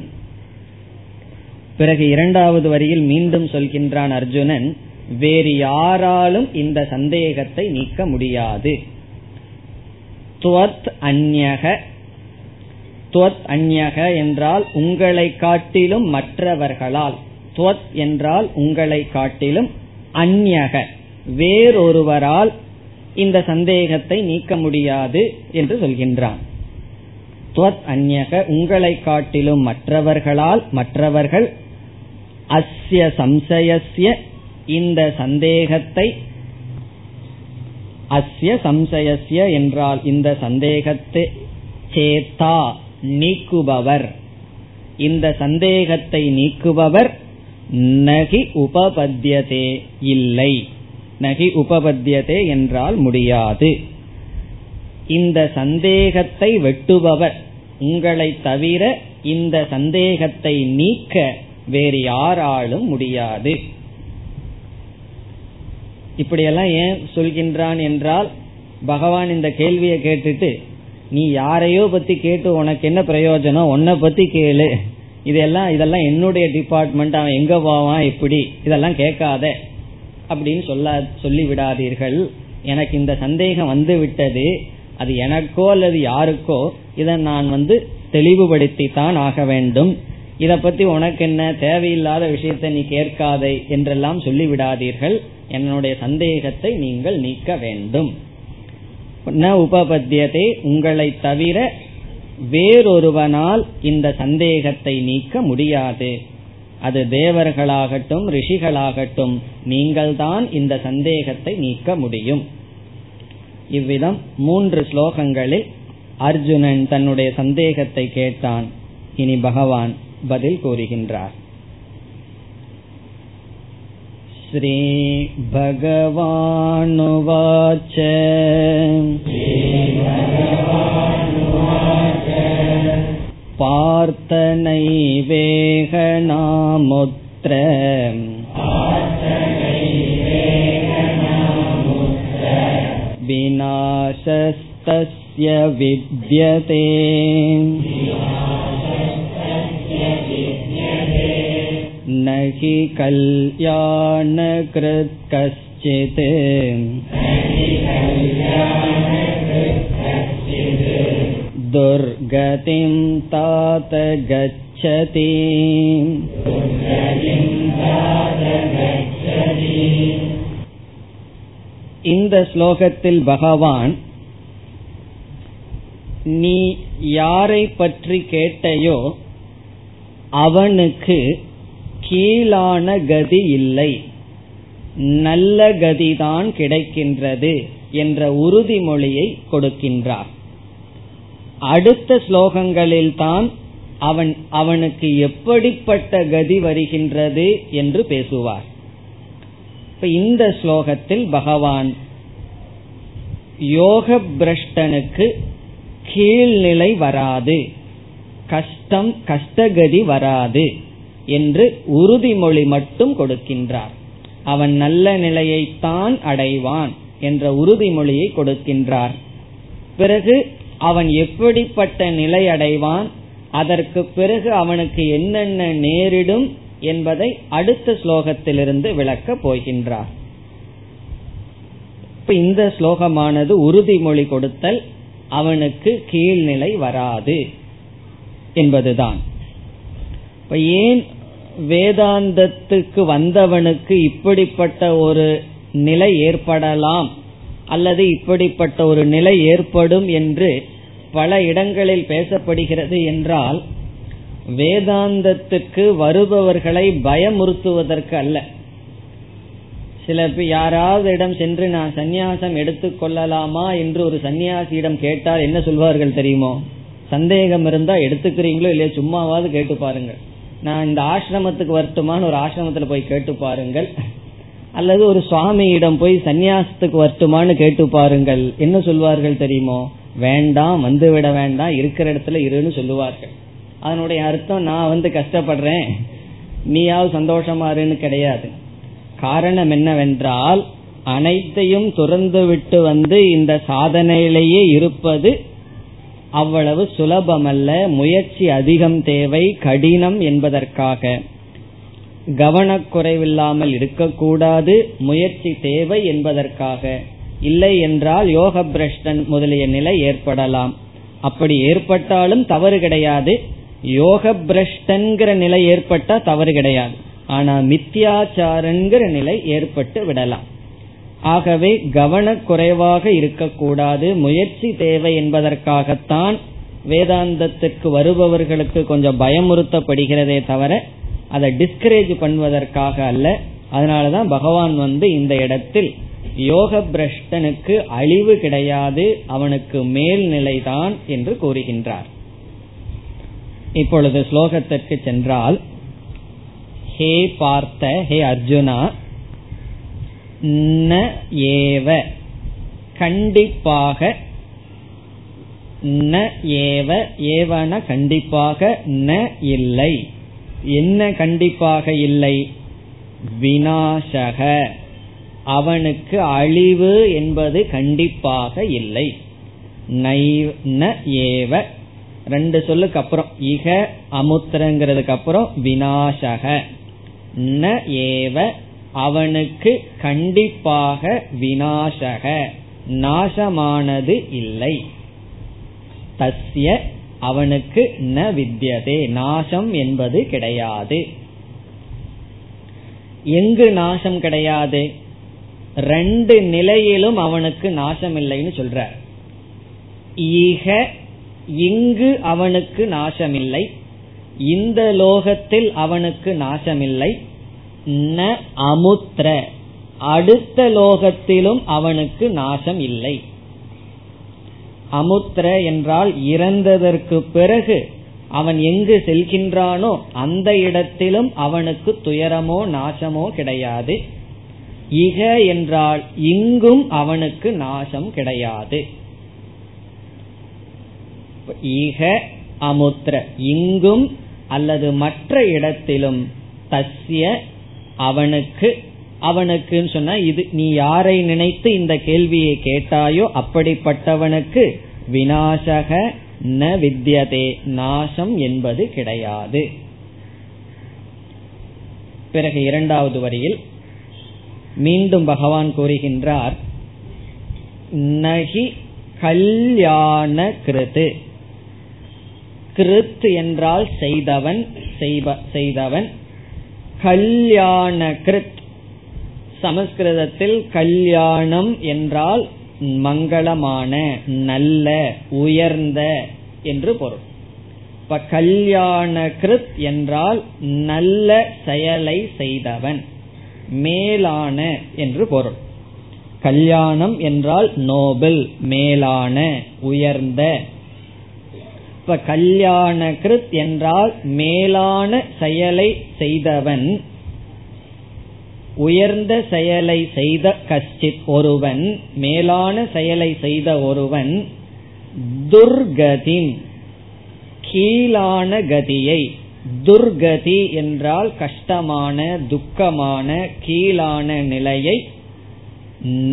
பிறகு இரண்டாவது வரியில் மீண்டும் சொல்கின்றான் அர்ஜுனன் வேறு யாராலும் இந்த சந்தேகத்தை நீக்க முடியாது. துவத் அந்யக துவத் அந்யக என்றால் உங்களை காட்டிலும் மற்றவர்களால். துவத் என்றால் உங்களை காட்டிலும் அந்யக வேறொருவரால் இந்த சந்தேகத்தை நீக்க முடியாது என்று சொல்கின்றான். துவத் அந்யக உங்களை காட்டிலும் மற்றவர்களால் மற்றவர்கள் அஸ்ய சம்சயஸ்ய இந்த சந்தேகத்தை அஸ்ய சம்சயஸ்ய என்றால் இந்த சந்தேகத்தை சேத்தா நீக்குபவர். இந்த சந்தேகத்தை நீக்குபவர் நகி உபபத்தியதே இல்லை. நகி உபபத்தியதே என்றால் முடியாது. இந்த சந்தேகத்தை வெட்டுபவர். உங்களை தவிர இந்த சந்தேகத்தை நீக்க வேறு யாராலும் முடியாது. இப்படியெல்லாம் ஏன் சொல்கின்றான் என்றால் பகவான் இந்த கேள்வியை கேட்டுட்டு நீ யாரையோ பத்தி கேட்டு உனக்கு என்ன பிரயோஜனம்? உன்னை பத்தி கேளு. இதெல்லாம் இதெல்லாம் என்னுடைய டிபார்ட்மெண்ட் அவன் எங்க போவான் இப்படி இதெல்லாம் கேட்காத. அப்படின்னு சொல்ல சொல்லி விடாதீர்கள் எனக்கு இந்த சந்தேகம் வந்து விட்டது அது எனக்கோ அல்லது யாருக்கோ இதை நான் வந்து தெளிவுபடுத்தித்தான் ஆக வேண்டும். இதை பத்தி உனக்கு என்ன? தேவையில்லாத விஷயத்தை நீ கேட்காதே என்றெல்லாம் சொல்லிவிடாதீர்கள். என்னுடைய சந்தேகத்தை நீங்கள் நீக்க வேண்டும். ந உபபத்தியதே உங்களை தவிர வேறொருவனால் இந்த சந்தேகத்தை நீக்க முடியாது அது தேவர்களாகட்டும் ரிஷிகளாகட்டும் நீங்கள்தான் இந்த சந்தேகத்தை நீக்க முடியும் இவ்விதம் மூன்று ஸ்லோகங்களில் அர்ஜுனன் தன்னுடைய சந்தேகத்தை கேட்டான் இனி பகவான் பதில் கூறுகின்றார் श्रीभगवानुवाच पार्थनैवेहनामुत्र विनाशस्तस्य विद्यते न हि कल्याणकृत् कश्चित् दुर्गतिं तात गच्छति இந்த ஸ்லோகத்தில் பகவான் நீ யாரை பற்றி கேட்டையோ அவனுக்கு கீழான கதி இல்லை நல்ல கதிதான் கிடைக்கின்றது என்ற உறுதிமொழியை கொடுக்கின்றார் அடுத்த ஸ்லோகங்களில் தான் அவன் அவனுக்கு எப்படிப்பட்ட கதி வருகின்றது என்று பேசுவார். இப்ப இந்த ஸ்லோகத்தில் பகவான் யோக பிரஷ்டனுக்கு கீழ்நிலை வராது. கஷ்டம் கஷ்டகதி வராது என்று உறுதிமொழி மட்டும் கொடுக்கின்றார். அவன் நல்ல நிலையைத்தான் அடைவான் என்ற உறுதிமொழியை கொடுக்கின்றார். பிறகு அவன் எப்படிப்பட்ட நிலை அடைவான் அதற்கு பிறகு அவனுக்கு என்னென்ன நேரிடும் என்பதை அடுத்த ஸ்லோகத்திலிருந்து விளக்கப் போகின்றார். இப்ப இந்த ஸ்லோகமானது உறுதிமொழி கொடுத்தல் அவனுக்கு கீழ்நிலை வராது என்பதுதான். இப்ப ஏன் வேதாந்தத்துக்கு வந்தவனுக்கு இப்படிப்பட்ட ஒரு நிலை ஏற்படலாம்? அல்லது இப்படிப்பட்ட ஒரு நிலை ஏற்படும் என்று பல இடங்களில் பேசப்படுகிறது என்றால் வேதாந்தத்துக்கு வருபவர்களை பயமுறுத்துவதற்கு அல்ல. சில யாராவது இடம் சென்று நான் சந்நியாசம் எடுத்துக்கொள்ளலாமா என்று ஒரு சன்னியாசியிடம் கேட்டால் என்ன சொல்வார்கள் தெரியுமோ? சந்தேகம் இருந்தா எடுத்துக்கிறீங்களோ இல்லையா சும்மாவாவது கேட்டு பாருங்கள். நான் இந்த ஆசிரமத்துக்கு வரட்டுமான்னு ஒரு ஆசிரமத்துல போய் கேட்டு பாருங்கள். அல்லது ஒரு சுவாமியிடம் போய் சந்நியாசத்துக்கு வரட்டுமான்னு கேட்டு பாருங்கள். என்ன சொல்வார்கள் தெரியுமோ? வேண்டாம் வந்து விட வேண்டாம் இருக்கிற இடத்துல இருன்னு சொல்லுவார்கள். அதனுடைய அர்த்தம் நான் வந்து கஷ்டப்படுறேன். நீயாவது சந்தோஷமா இருன்னு கிடையாது. காரணம் என்னவென்றால் அனைத்தையும் துறந்து விட்டு வந்து இந்த சாதனையிலேயே இருப்பது அவ்வளவு சுலபமல்ல. முயற்சி அதிகம் தேவை கடினம் என்பதற்காக. கவனக்குறைவில்லாமல் இருக்கக்கூடாது முயற்சி தேவை என்பதற்காக. இல்லை என்றால் யோக பிரஷ்டன் முதலிய நிலை ஏற்படலாம். அப்படி ஏற்பட்டாலும் தவறு கிடையாது. யோக பிரஷ்டன்கிற நிலை ஏற்பட்டா தவறு கிடையாது. ஆனா மித்தியாச்சாரங்கிற நிலை ஏற்பட்டு விடலாம். ஆகவே கவனக்குறைவாக இருக்கக்கூடாது முயற்சி தேவை என்பதற்காகத்தான் வேதாந்தத்திற்கு வருபவர்களுக்கு கொஞ்சம் பயமுறுத்தப்படுகிறதே தவிர அதை டிஸ்கரேஜ் பண்ணுவதற்காக அல்ல. அதனாலதான் பகவான் வந்து இந்த இடத்தில் யோக பிரஷ்டனுக்கு அழிவு கிடையாது அவனுக்கு மேல்நிலைதான் என்று கூறுகின்றார். இப்பொழுது ஸ்லோகத்திற்கு சென்றால் ஹே பார்த்த ஹே அர்ஜுனா ந ஏவ கண்டிப்பாக ந ஏவ ஏவன கண்டிப்பாக ந இல்லை. என்ன கண்டிப்பாக இல்லை? வினாசக அவனுக்கு அழிவு என்பது கண்டிப்பாக இல்லை. ந ஏவ. ரெண்டு சொல்லுக்கு அப்புறம். இக அமுத்திரங்கிறதுக்கு அப்புறம் வினாசக ந ஏவ. அவனுக்கு கண்டிப்பாக வினாசக நாசமானது இல்லை. தஸ்ய அவனுக்கு ந வித்தியதே நாசம் என்பது கிடையாது. எங்கு நாசம் கிடையாது? ரெண்டு நிலையிலும் அவனுக்கு நாசம் இல்லைன்னு சொல்ற. ஈக இங்கு அவனுக்கு நாசமில்லை. இந்த லோகத்தில் அவனுக்கு நாசமில்லை. ந அமுத்திர அடுத்த லோகத்திலும் அவனுக்கு நாசம் இல்லை. அமுத்திர என்றால் இறந்ததற்கு பிறகு அவன் எங்கு செல்கின்றானோ அந்த இடத்திலும் அவனுக்கு துயரமோ நாசமோ கிடையாது. இக என்றால் இங்கும் அவனுக்கு நாசம் கிடையாது. இக அமுத்திர இங்கும் அல்லது மற்ற இடத்திலும் தஸ்ய அவனுக்கு அவனுக்குன்னு சொன்னா இது நீ யாரை நினைத்து இந்த கேள்வியை கேட்டாயோ அப்படிப்பட்டவனுக்கு வினாசக ந வித்யதே நாசம் என்பது கிடையாது. பிறகு இரண்டாவது வரியில் மீண்டும் பகவான் கூறுகின்றார் நகி கல்யாண கிருத்து. கிருத் என்றால் செய்தவன் செய்தவன். கல்யாண கிருத் சமஸ்கிருதத்தில் கல்யாணம் என்றால் மங்களமான நல்ல உயர்ந்த என்று பொருள். இப்ப கல்யாண கிருத் என்றால் நல்ல செயலை செய்தவன் மேலான என்று பொருள். கல்யாணம் என்றால் நோபல் மேலான உயர்ந்த. இப்ப கல்யாண கிருத் என்றால் மேலான செயலை செய்தவன் உயர்ந்த செயலை செய்த கஷ்டித் ஒருவன் மேலான செயலை செய்த ஒருவன் துர்கதின் கீழான கதியை துர்கதி என்றால் கஷ்டமான துக்கமான கீழான நிலையை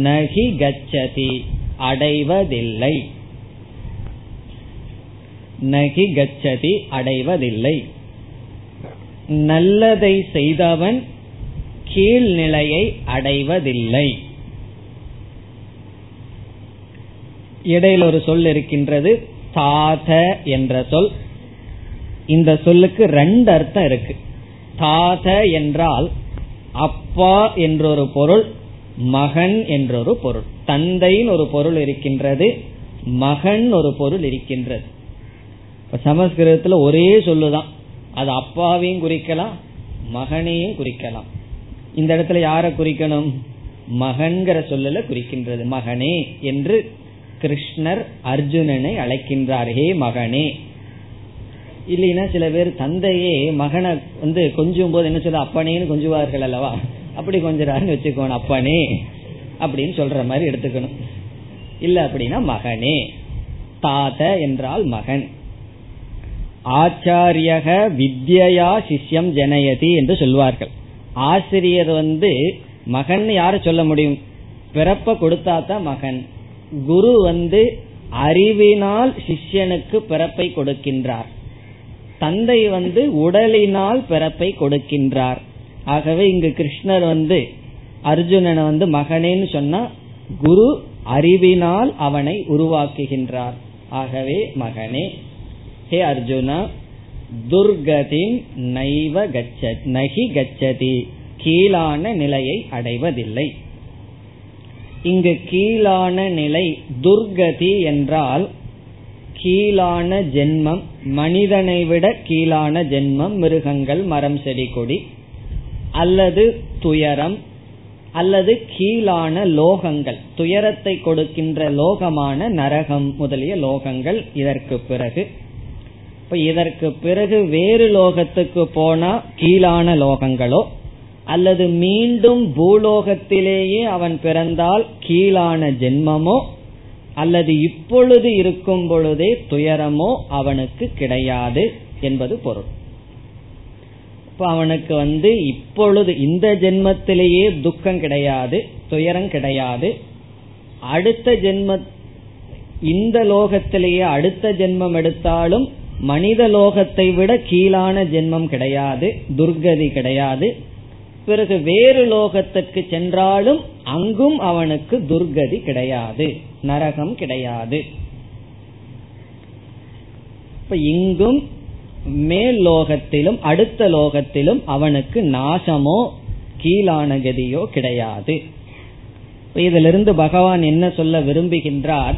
நகி கச்சதி அடைவதில்லை. நகி கச்சதி அடைவதில்லை. நல்லதை செய்தவன் கீழ்நிலையை அடைவதில்லை. இடையில் ஒரு சொல் இருக்கின்றது தாத என்ற சொல். இந்த சொல்லுக்கு ரெண்டு அர்த்தம் இருக்கு. தாத என்றால் அப்பா என்றொரு பொருள் மகன் என்றொரு பொருள். தந்தையின் ஒரு பொருள் இருக்கின்றது மகன் ஒரு பொருள் இருக்கின்றது. சமஸ்கிருதத்துல ஒரே சொல்லுதான். அது அப்பாவையும் குறிக்கலாம் மகனையும் குறிக்கலாம். இந்த இடத்துல யார குறிக்கணும்? மகன்கிற சொல்லல குறிக்கின்றது. மகனே என்று கிருஷ்ணர் அர்ஜுனனை அழைக்கின்றார். ஹே மகனே. இல்லைன்னா சில பேர் தந்தையே மகனை வந்து கொஞ்சும் போது என்ன சொல்ல அப்பனேன்னு கொஞ்சுவார்கள் அல்லவா? அப்படி கொஞ்சறாருன்னு வச்சுக்கோணும். அப்பனே அப்படின்னு சொல்ற மாதிரி எடுத்துக்கணும். இல்ல அப்படின்னா மகனே. தாத என்றால் மகன். ஆச்சாரியக வித்யா சிஷ்யம் ஜனயதி என்று சொல்வார்கள். ஆசிரியர் வந்து மகன் யார சொல்ல முடியும்? பிறப்ப கொடுத்தா தான் மகன். குரு வந்து அறிவினால் சிஷ்யனுக்கு பிறப்பை கொடுக்கின்றார். தந்தை வந்து உடலினால் பிறப்பை கொடுக்கின்றார். ஆகவே இங்கு கிருஷ்ணர் வந்து அர்ஜுனனை வந்து மகனேன்னு சொன்னா குரு அறிவினால் அவனை உருவாக்குகின்றார். ஆகவே மகனே ஹே அர்ஜுனா துர்கதிம் நைவ கச்ச நகி கச்சதி கீழான நிலையை அடைவதில்லை. இங்கு கீழான நிலை துர்கதி என்றால் கீழான ஜென்மம் மனிதனை விட கீழான ஜென்மம் மிருகங்கள் மரம் செடி கொடி அல்லது துயரம் அல்லது கீழான லோகங்கள். துயரத்தை கொடுக்கின்ற லோகமான நரகம் முதலிய லோகங்கள் இதற்கு பிறகு இப்ப இதற்கு பிறகு வேறு லோகத்துக்கு போனா கீழான லோகங்களோ அல்லது மீண்டும் பூலோகத்திலேயே அவன் பிறந்தால் கீழான ஜென்மமோ அல்லது இப்பொழுது இருக்கும் பொழுதே துயரமோ அவனுக்கு கிடையாது என்பது பொருள். இப்ப அவனுக்கு வந்து இப்பொழுது இந்த ஜென்மத்திலேயே துக்கம் கிடையாது துயரம் கிடையாது. அடுத்த ஜென்ம இந்த லோகத்திலேயே அடுத்த ஜென்மம் எடுத்தாலும் மனித லோகத்தை விட கீழான ஜென்மம் கிடையாது துர்கதி கிடையாது. பிறகு வேறு லோகத்துக்கு சென்றாலும் அங்கும் அவனுக்கு துர்கதி கிடையாது நரகம் கிடையாது. இப்ப இங்கும் மேல் லோகத்திலும் அடுத்த லோகத்திலும் அவனுக்கு நாசமோ கீழான கதியோ கிடையாது. இதிலிருந்து பகவான் என்ன சொல்ல விரும்புகின்றார்?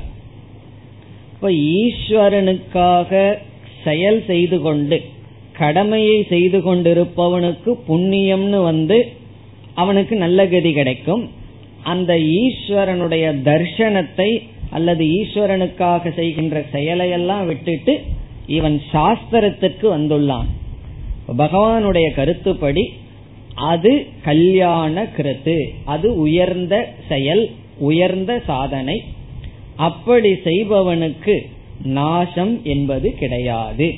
இப்ப ஈஸ்வரனுக்காக செயல் செய்து கொண்டு கடமையை செய்து கொண்டிருப்பவனுக்கு புண்ணியம்னு வந்து அவனுக்கு நல்ல கதி கிடைக்கும். அந்த ஈஸ்வரனுடைய தர்சனத்தை அல்லது ஈஸ்வரனுக்காக செய்கின்ற செயலையெல்லாம் விட்டுட்டு இவன் சாஸ்திரத்துக்கு வந்துள்ளான். பகவானுடைய கருத்துப்படி அது கல்யாண கிருத்து அது உயர்ந்த செயல் உயர்ந்த சாதனை. அப்படி செய்பவனுக்கு நாசம் என்பது கிடையாது.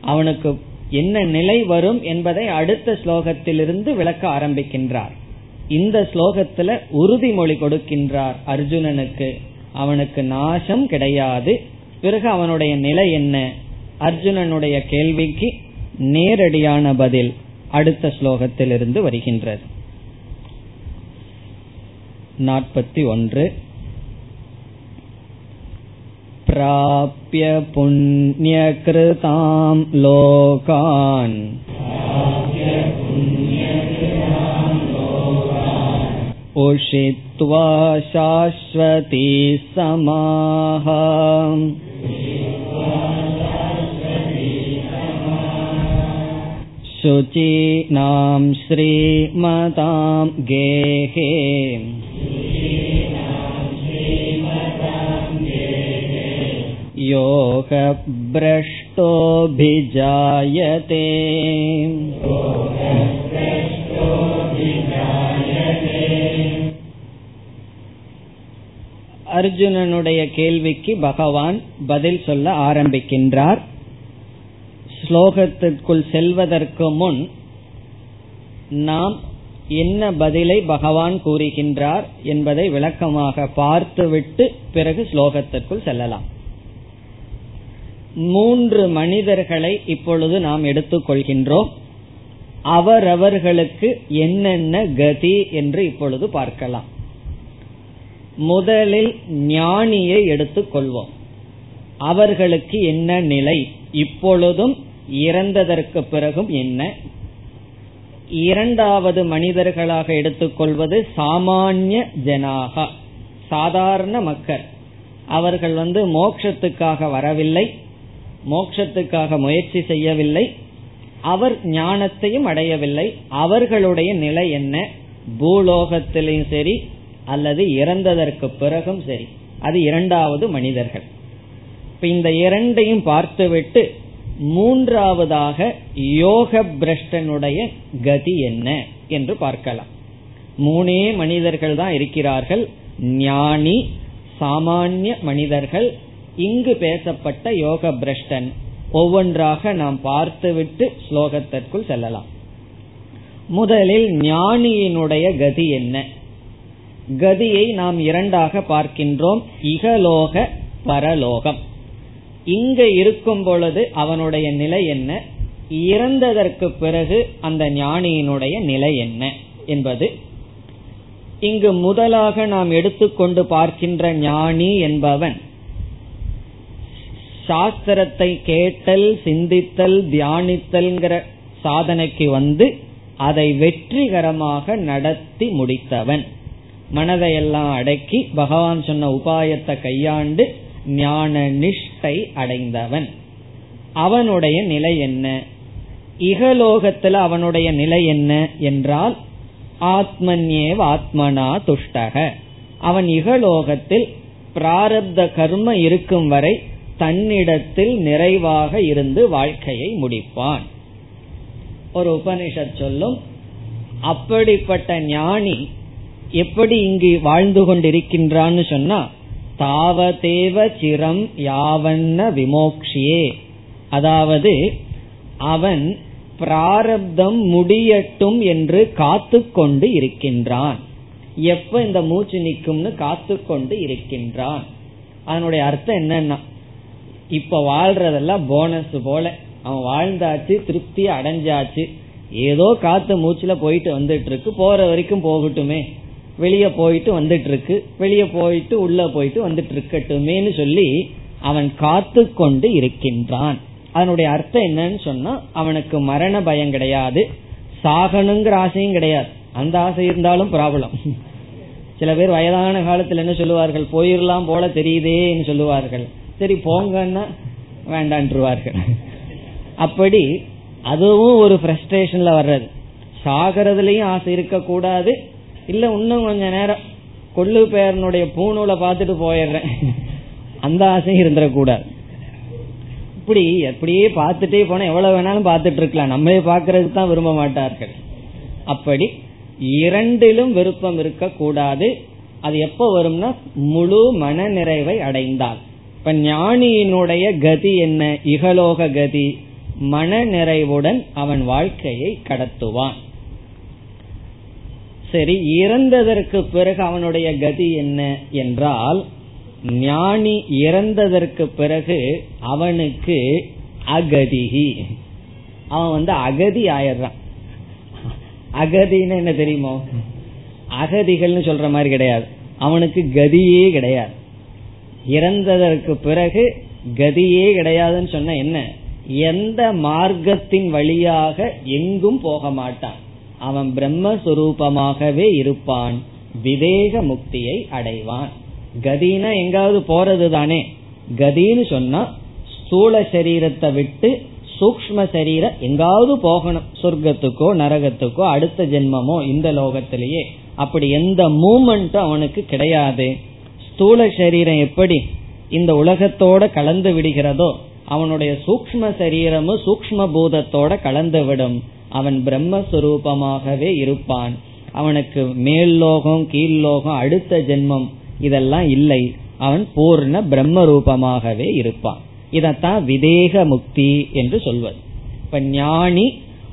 அவனுக்கு என்ன நிலை வரும் என்பதை அடுத்த ஸ்லோகத்திலிருந்து விளக்க ஆரம்பிக்கின்றார். இந்த ஸ்லோகத்துல உறுதிமொழி கொடுக்கின்றார் அர்ஜுனனுக்கு. அவனுக்கு நாசம் கிடையாது. பிறகு அவனுடைய நிலை என்ன? அர்ஜுனனுடைய கேள்விக்கு நேரடியான பதில் அடுத்த ஸ்லோகத்திலிருந்து வருகின்றது. நாற்பத்தி ஒன்று. प्राप्य पुण्यकृतां लोकान् उषित्वा शाश्वती समाः शुचीनां श्रीमतां गेहे योगभ्रष्टोऽभिजायते அர்ஜுனனுடைய கேள்விக்கு பகவான் பதில் சொல்ல ஆரம்பிக்கின்றார் ஸ்லோகத்திற்குள் செல்வதற்கு முன் நாம் என்ன பதிலை பகவான் கூறுகின்றார் என்பதை விளக்கமாக பார்த்துவிட்டு பிறகு ஸ்லோகத்திற்குள் செல்லலாம் மூன்று மனிதர்களை இப்பொழுது நாம் எடுத்துக்கொள்கின்றோம். அவரவர்களுக்கு என்னென்ன கதி என்று இப்பொழுது பார்க்கலாம். முதலில் ஞானியை எடுத்துக்கொள்வோம். அவர்களுக்கு என்ன நிலை? இப்பொழுதும் இறந்ததற்கு பிறகும் என்ன? இரண்டாவது மனிதர்களாக எடுத்துக்கொள்வது சாமானிய ஜனாகா சாதாரண மக்கள். அவர்கள் வந்து மோட்சத்துக்காக வரவில்லை. மோட்சத்துக்காக முயற்சி செய்யவில்லை. அவர் ஞானத்தையும் அடையவில்லை. அவர்களுடைய நிலை என்ன? பூலோகத்திலையும் சரி அல்லது இறந்ததற்கு பிறகும் சரி. அது இரண்டாவது மனிதர்கள். இப்ப இந்த இரண்டையும் பார்த்துவிட்டு மூன்றாவதாக யோக பிரஷ்டனுடைய கதி என்ன என்று பார்க்கலாம். மூணே மனிதர்கள் தான் இருக்கிறார்கள். ஞானி சாமானிய மனிதர்கள் இங்கு பேசப்பட்ட யோக பிரஷ்டன் ஒவ்வொன்றாக நாம் பார்த்துவிட்டு ஸ்லோகத்திற்குள் செல்லலாம். முதலில் ஞானியினுடைய கதி என்ன? கதியை நாம் இரண்டாக பார்க்கின்றோம். இகலோக பரலோகம். இங்க இருக்கும் பொழுது அவனுடைய நிலை என்ன? இறந்ததற்கு பிறகு அந்த ஞானியினுடைய நிலை என்ன என்பது. இங்கு முதலாக நாம் எடுத்துக்கொண்டு பார்க்கின்ற ஞானி என்பவன் சாஸ்திரத்தை கேட்டல் சிந்தித்தல் தியானித்தல்ங்கிற சாதனைக்கு வந்து அதை வெற்றிகரமாக நடத்தி முடித்தவன். மனதையெல்லாம் அடக்கி பகவான் சொன்ன உபாயத்தை கையாண்டு ஞான நிஷ்டை அடைந்தவன். அவனுடைய நிலை என்ன? இகலோகத்துல அவனுடைய நிலை என்ன என்றால் ஆத்மன்யேவ ஆத்மனா துஷ்டக. அவன் இகலோகத்தில் பிராரப்த கர்ம இருக்கும் வரை தன்னிடத்தில் நிறைவாக இருந்து வாழ்க்கையை முடிப்பான். ஒரு உபனிஷத் சொல்லும் அப்படிப்பட்ட ஞானி எப்படி இங்கு வாழ்ந்து கொண்டிருக்கின்றான்னு சொன்னா தாவதேவ சிரம் யாவன்ன விமோக்ஷியே. அதாவது அவன் பிராரப்தம் முடியட்டும் என்று காத்து கொண்டு இருக்கின்றான். எப்ப இந்த மூச்சு நிக்கும்னு காத்து கொண்டு இருக்கின்றான். அதனுடைய அர்த்தம் என்னன்னா இப்ப வாழ்றதெல்லாம் போனஸ் போல. அவன் வாழ்ந்தாச்சு திருப்தி அடைஞ்சாச்சு. ஏதோ காத்து மூச்சுல போயிட்டு வந்துட்டு இருக்கு போற வரைக்கும் போகட்டுமே. வெளியே போயிட்டு வந்துட்டு இருக்கு வெளியே போயிட்டு உள்ள போயிட்டு வந்துட்டு இருக்கட்டுமேன்னு சொல்லி அவன் காத்து கொண்டு இருக்கின்றான். அதனுடைய அர்த்தம் என்னன்னு சொன்னா அவனுக்கு மரண பயம் கிடையாது. சாகணுங்கிற ஆசையும் கிடையாது. அந்த ஆசை இருந்தாலும் ப்ராப்ளம் சில பேர் வயதான காலத்துல என்ன சொல்லுவார்கள்? போயிடலாம் போல தெரியுதேன்னு சொல்லுவார்கள். சரி போங்கன்னா வேண்டான்றுவார்கள். அப்படி அதுவும் ஒரு ஃப்ரஸ்ட்ரேஷன்ல வர்றது. சாகிறதுலயும் ஆசை இருக்கக்கூடாது. இல்ல இன்னும் கொஞ்ச நேரம் கொள்ளு பேரனுடைய பூணூலை பார்த்துட்டு போயிடுறேன். அந்த ஆசையும் இருந்துடக்கூடாது இப்படி எப்படியே பார்த்துட்டே போனா எவ்வளவு வேணாலும் பார்த்துட்டு இருக்கலாம். நம்மளே பார்க்கறதுக்கு தான் விரும்ப மாட்டார்கள். அப்படி இரண்டிலும் விருப்பம் இருக்கக்கூடாது. அது எப்ப வரும்னா முழு மன நிறைவை அடைந்தால். இப்ப ஞானியினுடைய கதி என்ன? இகலோக கதி. மன நிறைவுடன் அவன் வாழ்க்கையை கடத்துவான். சரி இறந்ததற்கு பிறகு அவனுடைய கதி என்ன என்றால் ஞானி இறந்ததற்கு பிறகு அவனுக்கு அகதிகி. அவன் வந்து அகதி ஆயிடுறான். அகதின்னு என்ன தெரியுமோ? அகதிகள்னு சொல்ற மாதிரி கிடையாது. அவனுக்கு கதியே கிடையாது. இறந்ததற்கு பிறகு கதியே கிடையாதுன்னு சொன்ன என்ன? எந்த மார்க்கத்தின் வழியாக எங்கும் போக மாட்டான். அவன் பிரம்மஸ்வரூபமாகவே இருப்பான். விவேக முக்தியை அடைவான். கதினா எங்காவது போறது தானே? கதின்னு சொன்னா ஸ்தூல சரீரத்தை விட்டு சூக்ம சரீரம் எங்காவது போகணும். சொர்க்கத்துக்கோ நரகத்துக்கோ அடுத்த ஜென்மமோ இந்த லோகத்திலேயே. அப்படி எந்த மூமெண்ட்டும் அவனுக்கு கிடையாது. ஸ்தூல சரீரம் எப்படி இந்த உலகத்தோட கலந்து விடுகிறதோ அவனுடைய சூக்ம சரீரமும் சூக்ம பூதத்தோட கலந்து விடும். அவன் பிரம்மஸ்வரூபமாகவே இருப்பான். அவனுக்கு மேல் லோகம் கீழ் லோகம் அடுத்த ஜென்மம் இதெல்லாம் இல்லை. அவன் பூர்ண பிரம்ம ரூபமாகவே இருப்பான். இதத்தான் விதேக முக்தி என்று சொல்வது. இப்ப ஞானி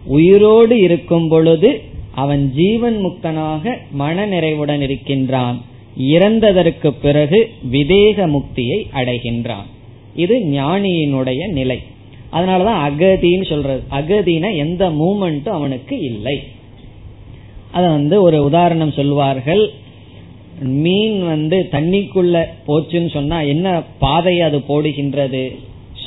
உயிரோடு இருக்கும் பொழுது அவன் ஜீவன் முக்தனாக மன நிறைவுடன் இருக்கின்றான். இறந்ததற்கு பிறகு விதேக முக்தியை அடைகின்றான். இது ஞானியினுடைய நிலை. அதனாலதான் அகதின்னு சொல்றது. அகதின எந்த மூமெண்ட்டும் அவனுக்கு இல்லை. அத வந்து ஒரு உதாரணம் சொல்வார்கள். மீன் வந்து தண்ணிக்குள்ள போச்சுன்னு சொன்னா என்ன பாதையை அது போடுகின்றது?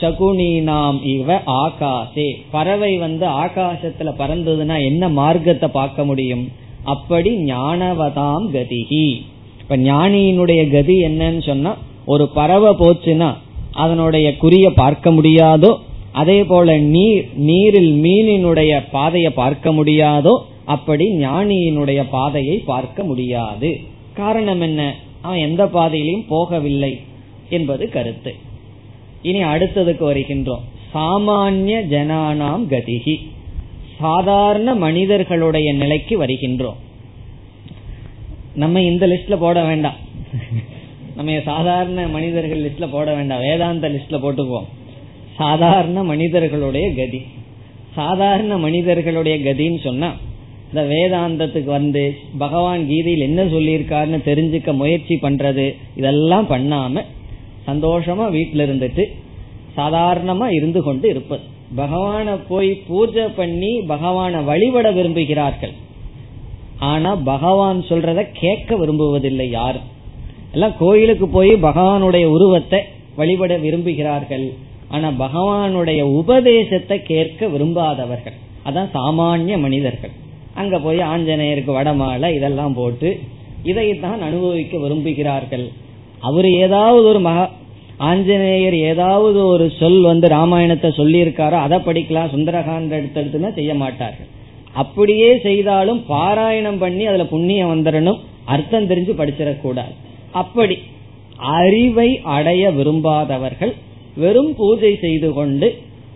சகுனீனாம் இவ ஆகாசே. பறவை வந்து ஆகாசத்துல பறந்ததுன்னா என்ன மார்க்கத்தை பார்க்க முடியும்? அப்படி ஞானவதாம் கதிகி இப்ப ஞானியினுடைய கதி என்னன்னு சொன்னா ஒரு பறவை போச்சுன்னா அதனுடைய குறிய பார்க்க முடியாதோ அதே போல நீர் நீரில் மீனினுடைய பாதையை பார்க்க முடியாதோ அப்படி ஞானியினுடைய பாதையை பார்க்க முடியாது. காரணம் என்ன? அவன் எந்த பாதையிலையும் போகவில்லை என்பது கருத்து. இனி அடுத்ததுக்கு வருகின்றோம். சாமானிய ஜனானாம் கதிகி. சாதாரண மனிதர்களுடைய நிலைக்கு வருகின்றோம். நம்ம இந்த லிஸ்ட்ல போட வேண்டாம். நம்ம சாதாரண மனிதர்கள் லிஸ்ட்ல போட வேண்டாம். வேதாந்த லிஸ்ட்ல போட்டுக்குவோம். சாதாரண மனிதர்களுடைய கதி. சாதாரண மனிதர்களுடைய கதின்னு சொன்னா இந்த வேதாந்தத்துக்கு வந்து பகவான் கீதையில் என்ன சொல்லியிருக்காருன்னு தெரிஞ்சுக்க முயற்சி பண்றது இதெல்லாம் பண்ணாம சந்தோஷமா வீட்டில் இருந்துட்டு சாதாரணமா இருந்து கொண்டு இருப்பது. பகவான போய் பூஜை பண்ணி பகவான வழிபட விரும்புகிறார்கள். ஆனா பகவான் சொல்றத கேட்க விரும்புவதில்லை யாரும் எல்லாம் கோயிலுக்கு போய் பகவானுடைய உருவத்தை வழிபட விரும்புகிறார்கள். ஆனா பகவானுடைய உபதேசத்தை கேட்க விரும்பாதவர்கள். அதான் சாமானிய மனிதர்கள். அங்க போய் ஆஞ்சநேயருக்கு வடமாலை இதெல்லாம் போட்டு இதைத்தான் அனுபவிக்க விரும்புகிறார்கள். அவர் ஏதாவது ஒரு மகா ஆஞ்சநேயர் ஏதாவது ஒரு சொல் வந்து ராமாயணத்தை சொல்லியிருக்காரோ அதை படிக்கலாம் சுந்தரகாண்ட எடுத்தெடுத்துனா செய்ய மாட்டார்கள். அப்படியே செய்தாலும் பாராயணம் பண்ணி அதுல புண்ணியம் வந்துடணும் அர்த்தம் தெரிஞ்சு படிச்சிடக்கூடாது. அப்படி அறிவை அடைய விரும்பாதவர்கள் வெறும் பூஜை செய்து கொண்டு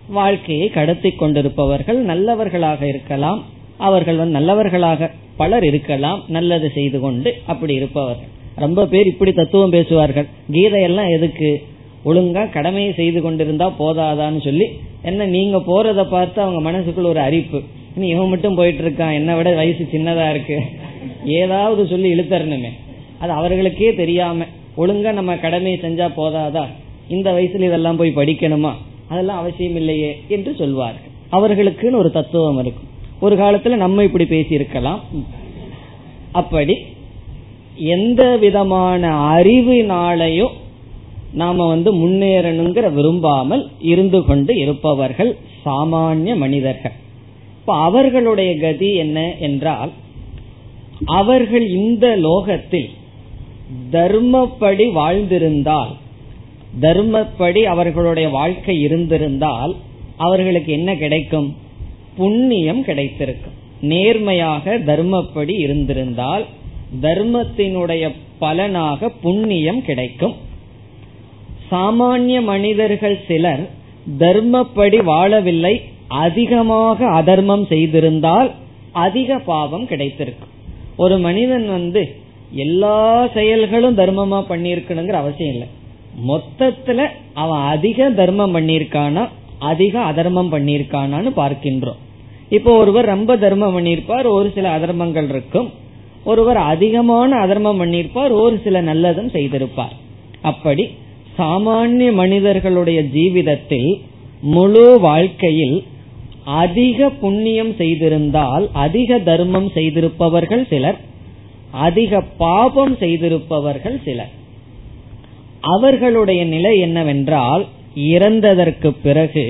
வாழ்க்கையை கடத்தி கொண்டிருப்பவர்கள் நல்லவர்களாக இருக்கலாம். அவர்கள் வந்து நல்லவர்களாக பலர் இருக்கலாம். நல்லது செய்து கொண்டு அப்படி இருப்பவர்கள். ரொம்ப பேர் இப்படி தத்துவம் பேசுவார்கள். கீதையெல்லாம் எதுக்கு? ஒழுங்கா கடமையை செய்து கொண்டிருந்தா போதாதான்னு சொல்லி என்ன நீங்க போறத பார்த்து அவங்க மனசுக்குள்ள ஒரு அரிப்பு நீ இவன் மட்டும் போயிட்டு இருக்கான் என்னை விட வயசு சின்னதா இருக்கு. ஏதாவது சொல்லி இழுத்தரணுமே. அது அவர்களுக்கே தெரியாம ஒழுங்கா நம்ம கடமையை செஞ்சா போதாதா? இந்த வயசுல இதெல்லாம் போய் படிக்கணுமா? அதெல்லாம் அவசியம் இல்லையே என்று சொல்வார்கள். அவர்களுக்குன்னு ஒரு தத்துவம் இருக்கும் ஒரு காலத்துல நம்ம இப்படி பேசி இருக்கலாம் அப்படி எந்த விதமான அறிவினாலையும் நாம வந்து முன்னேறணுங்கிற விரும்பாமல் இருந்து கொண்டு இருப்பவர்கள் சாமானிய மனிதர்கள். இப்ப அவர்களுடைய கதி என்ன என்றால் அவர்கள் இந்த லோகத்தில் தர்மப்படி வாழ்ந்திருந்தால் தர்மப்படி அவர்களுடைய வாழ்க்கை இருந்திருந்தால் அவர்களுக்கு என்ன கிடைக்கும்? புண்ணியம் கிடைத்திருக்கும். நேர்மையாக தர்மப்படி இருந்திருந்தால் தர்மத்தினுடைய பலனாக புண்ணியம் கிடைக்கும். சாமானிய மனிதர்கள் சிலர் தர்மப்படி வாழவில்லை அதிகமாக அதர்மம் செய்திருந்தால் அதிக பாவம் கிடைத்திருக்கும். ஒரு மனிதன் வந்து எல்லா செயல்களும் தர்மமா பண்ணிருக்கணுங்கிற அவசியம் இல்லை. மொத்தத்துல அவன் அதிக தர்மம் பண்ணிருக்கானா அதிக அதர்மம் பண்ணிருக்கானான்னு பார்க்கின்றோம். இப்போ ஒருவர் ரொம்ப தர்மம் பண்ணியிருப்பார் ஒரு சில அதர்மங்கள் இருக்கும். ஒருவர் அதிகமான அதர்மம் பண்ணியிருப்பார் ஒரு சில நல்லதும் செய்திருப்பார். அப்படி சாமானிய மனிதர்களுடைய ஜீவிதத்தில் முழு வாழ்க்கையில் அதிக புண்ணியம் செய்திருந்தால் அதிக தர்மம் செய்திருப்பவர்கள் சிலர் அதிக பாபம் செய்திருப்பவர்கள் சிலர். அவர்களுடைய நிலை என்னவென்றால் இறந்ததற்கு பிறகு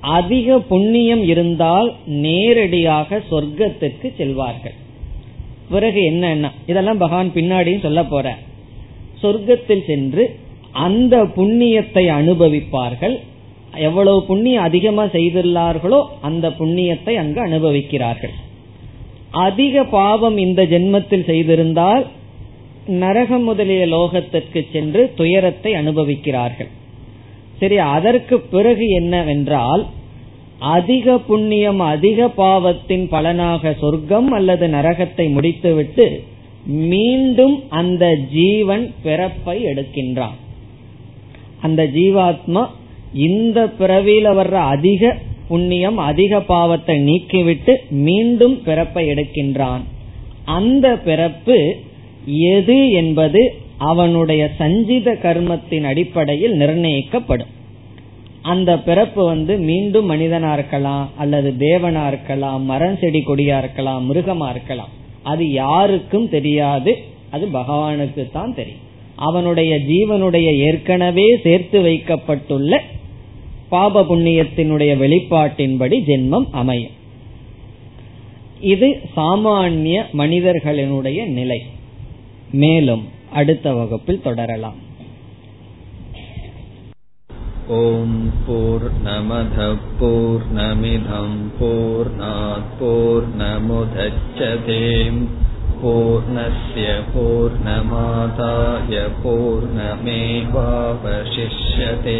அதிக புண்ணியம் இருந்தால் நேரடியாக சொர்க்கத்துக்கு செல்வார்கள். பிறகு என்ன இதெல்லாம் பகவான் பின்னாடியும் சொல்ல போற சொர்க்கத்தில் சென்று அந்த புண்ணியத்தை அனுபவிப்பார்கள். எவ்வளவு புண்ணியம் அதிகமா செய்துள்ளார்களோ அந்த புண்ணியத்தை அங்கு அனுபவிக்கிறார்கள். அதிக பாவம் இந்த ஜென்மத்தில் செய்திருந்தால் நரகம் முதலிய லோகத்திற்கு சென்று துயரத்தை அனுபவிக்கிறார்கள். சரி அதற்கு பிறகு என்னவென்றால் அதிக புண்ணியம் அதிக பாவத்தின் பலனாக சொர்க்கம் அல்லது நரகத்தை முடித்துவிட்டு மீண்டும் அந்த ஜீவன் பிறப்பை எடுக்கின்றான். அந்த ஜீவாத்மா இந்த பிறவியில வர்ற அதிக புண்ணியம் அதிக பாவத்தை நீக்கிவிட்டு மீண்டும் பிறப்பை எடுக்கின்றான். அந்த பிறப்பு எது என்பது அவனுடைய சஞ்சித கர்மத்தின் அடிப்படையில் நிர்ணயிக்கப்படும். அந்த பிறப்பு வந்து மீண்டும் மனிதனா இருக்கலாம் அல்லது தேவனா இருக்கலாம் மரம் செடி கொடியா இருக்கலாம் மிருகமா இருக்கலாம். அது யாருக்கும் தெரியாது அது பகவானுக்கு தான் தெரியும். அவனுடைய ஜீவனுடைய ஏற்கனவே சேர்த்து வைக்கப்பட்டுள்ள பாப புண்ணியத்தினுடைய வெளிப்பாட்டின்படி ஜென்மம் அமையும் இது சாமானிய மனிதர்களினுடைய நிலை மேலும் அடுத்த வகுப்பில் தொடரலாம்
ॐ पूर्णमधपूर्णमिधं पूर्णात् पूर्णमुदच्छते पूर्णस्य पूर्णमादाय पूर्णमेवावशिष्यते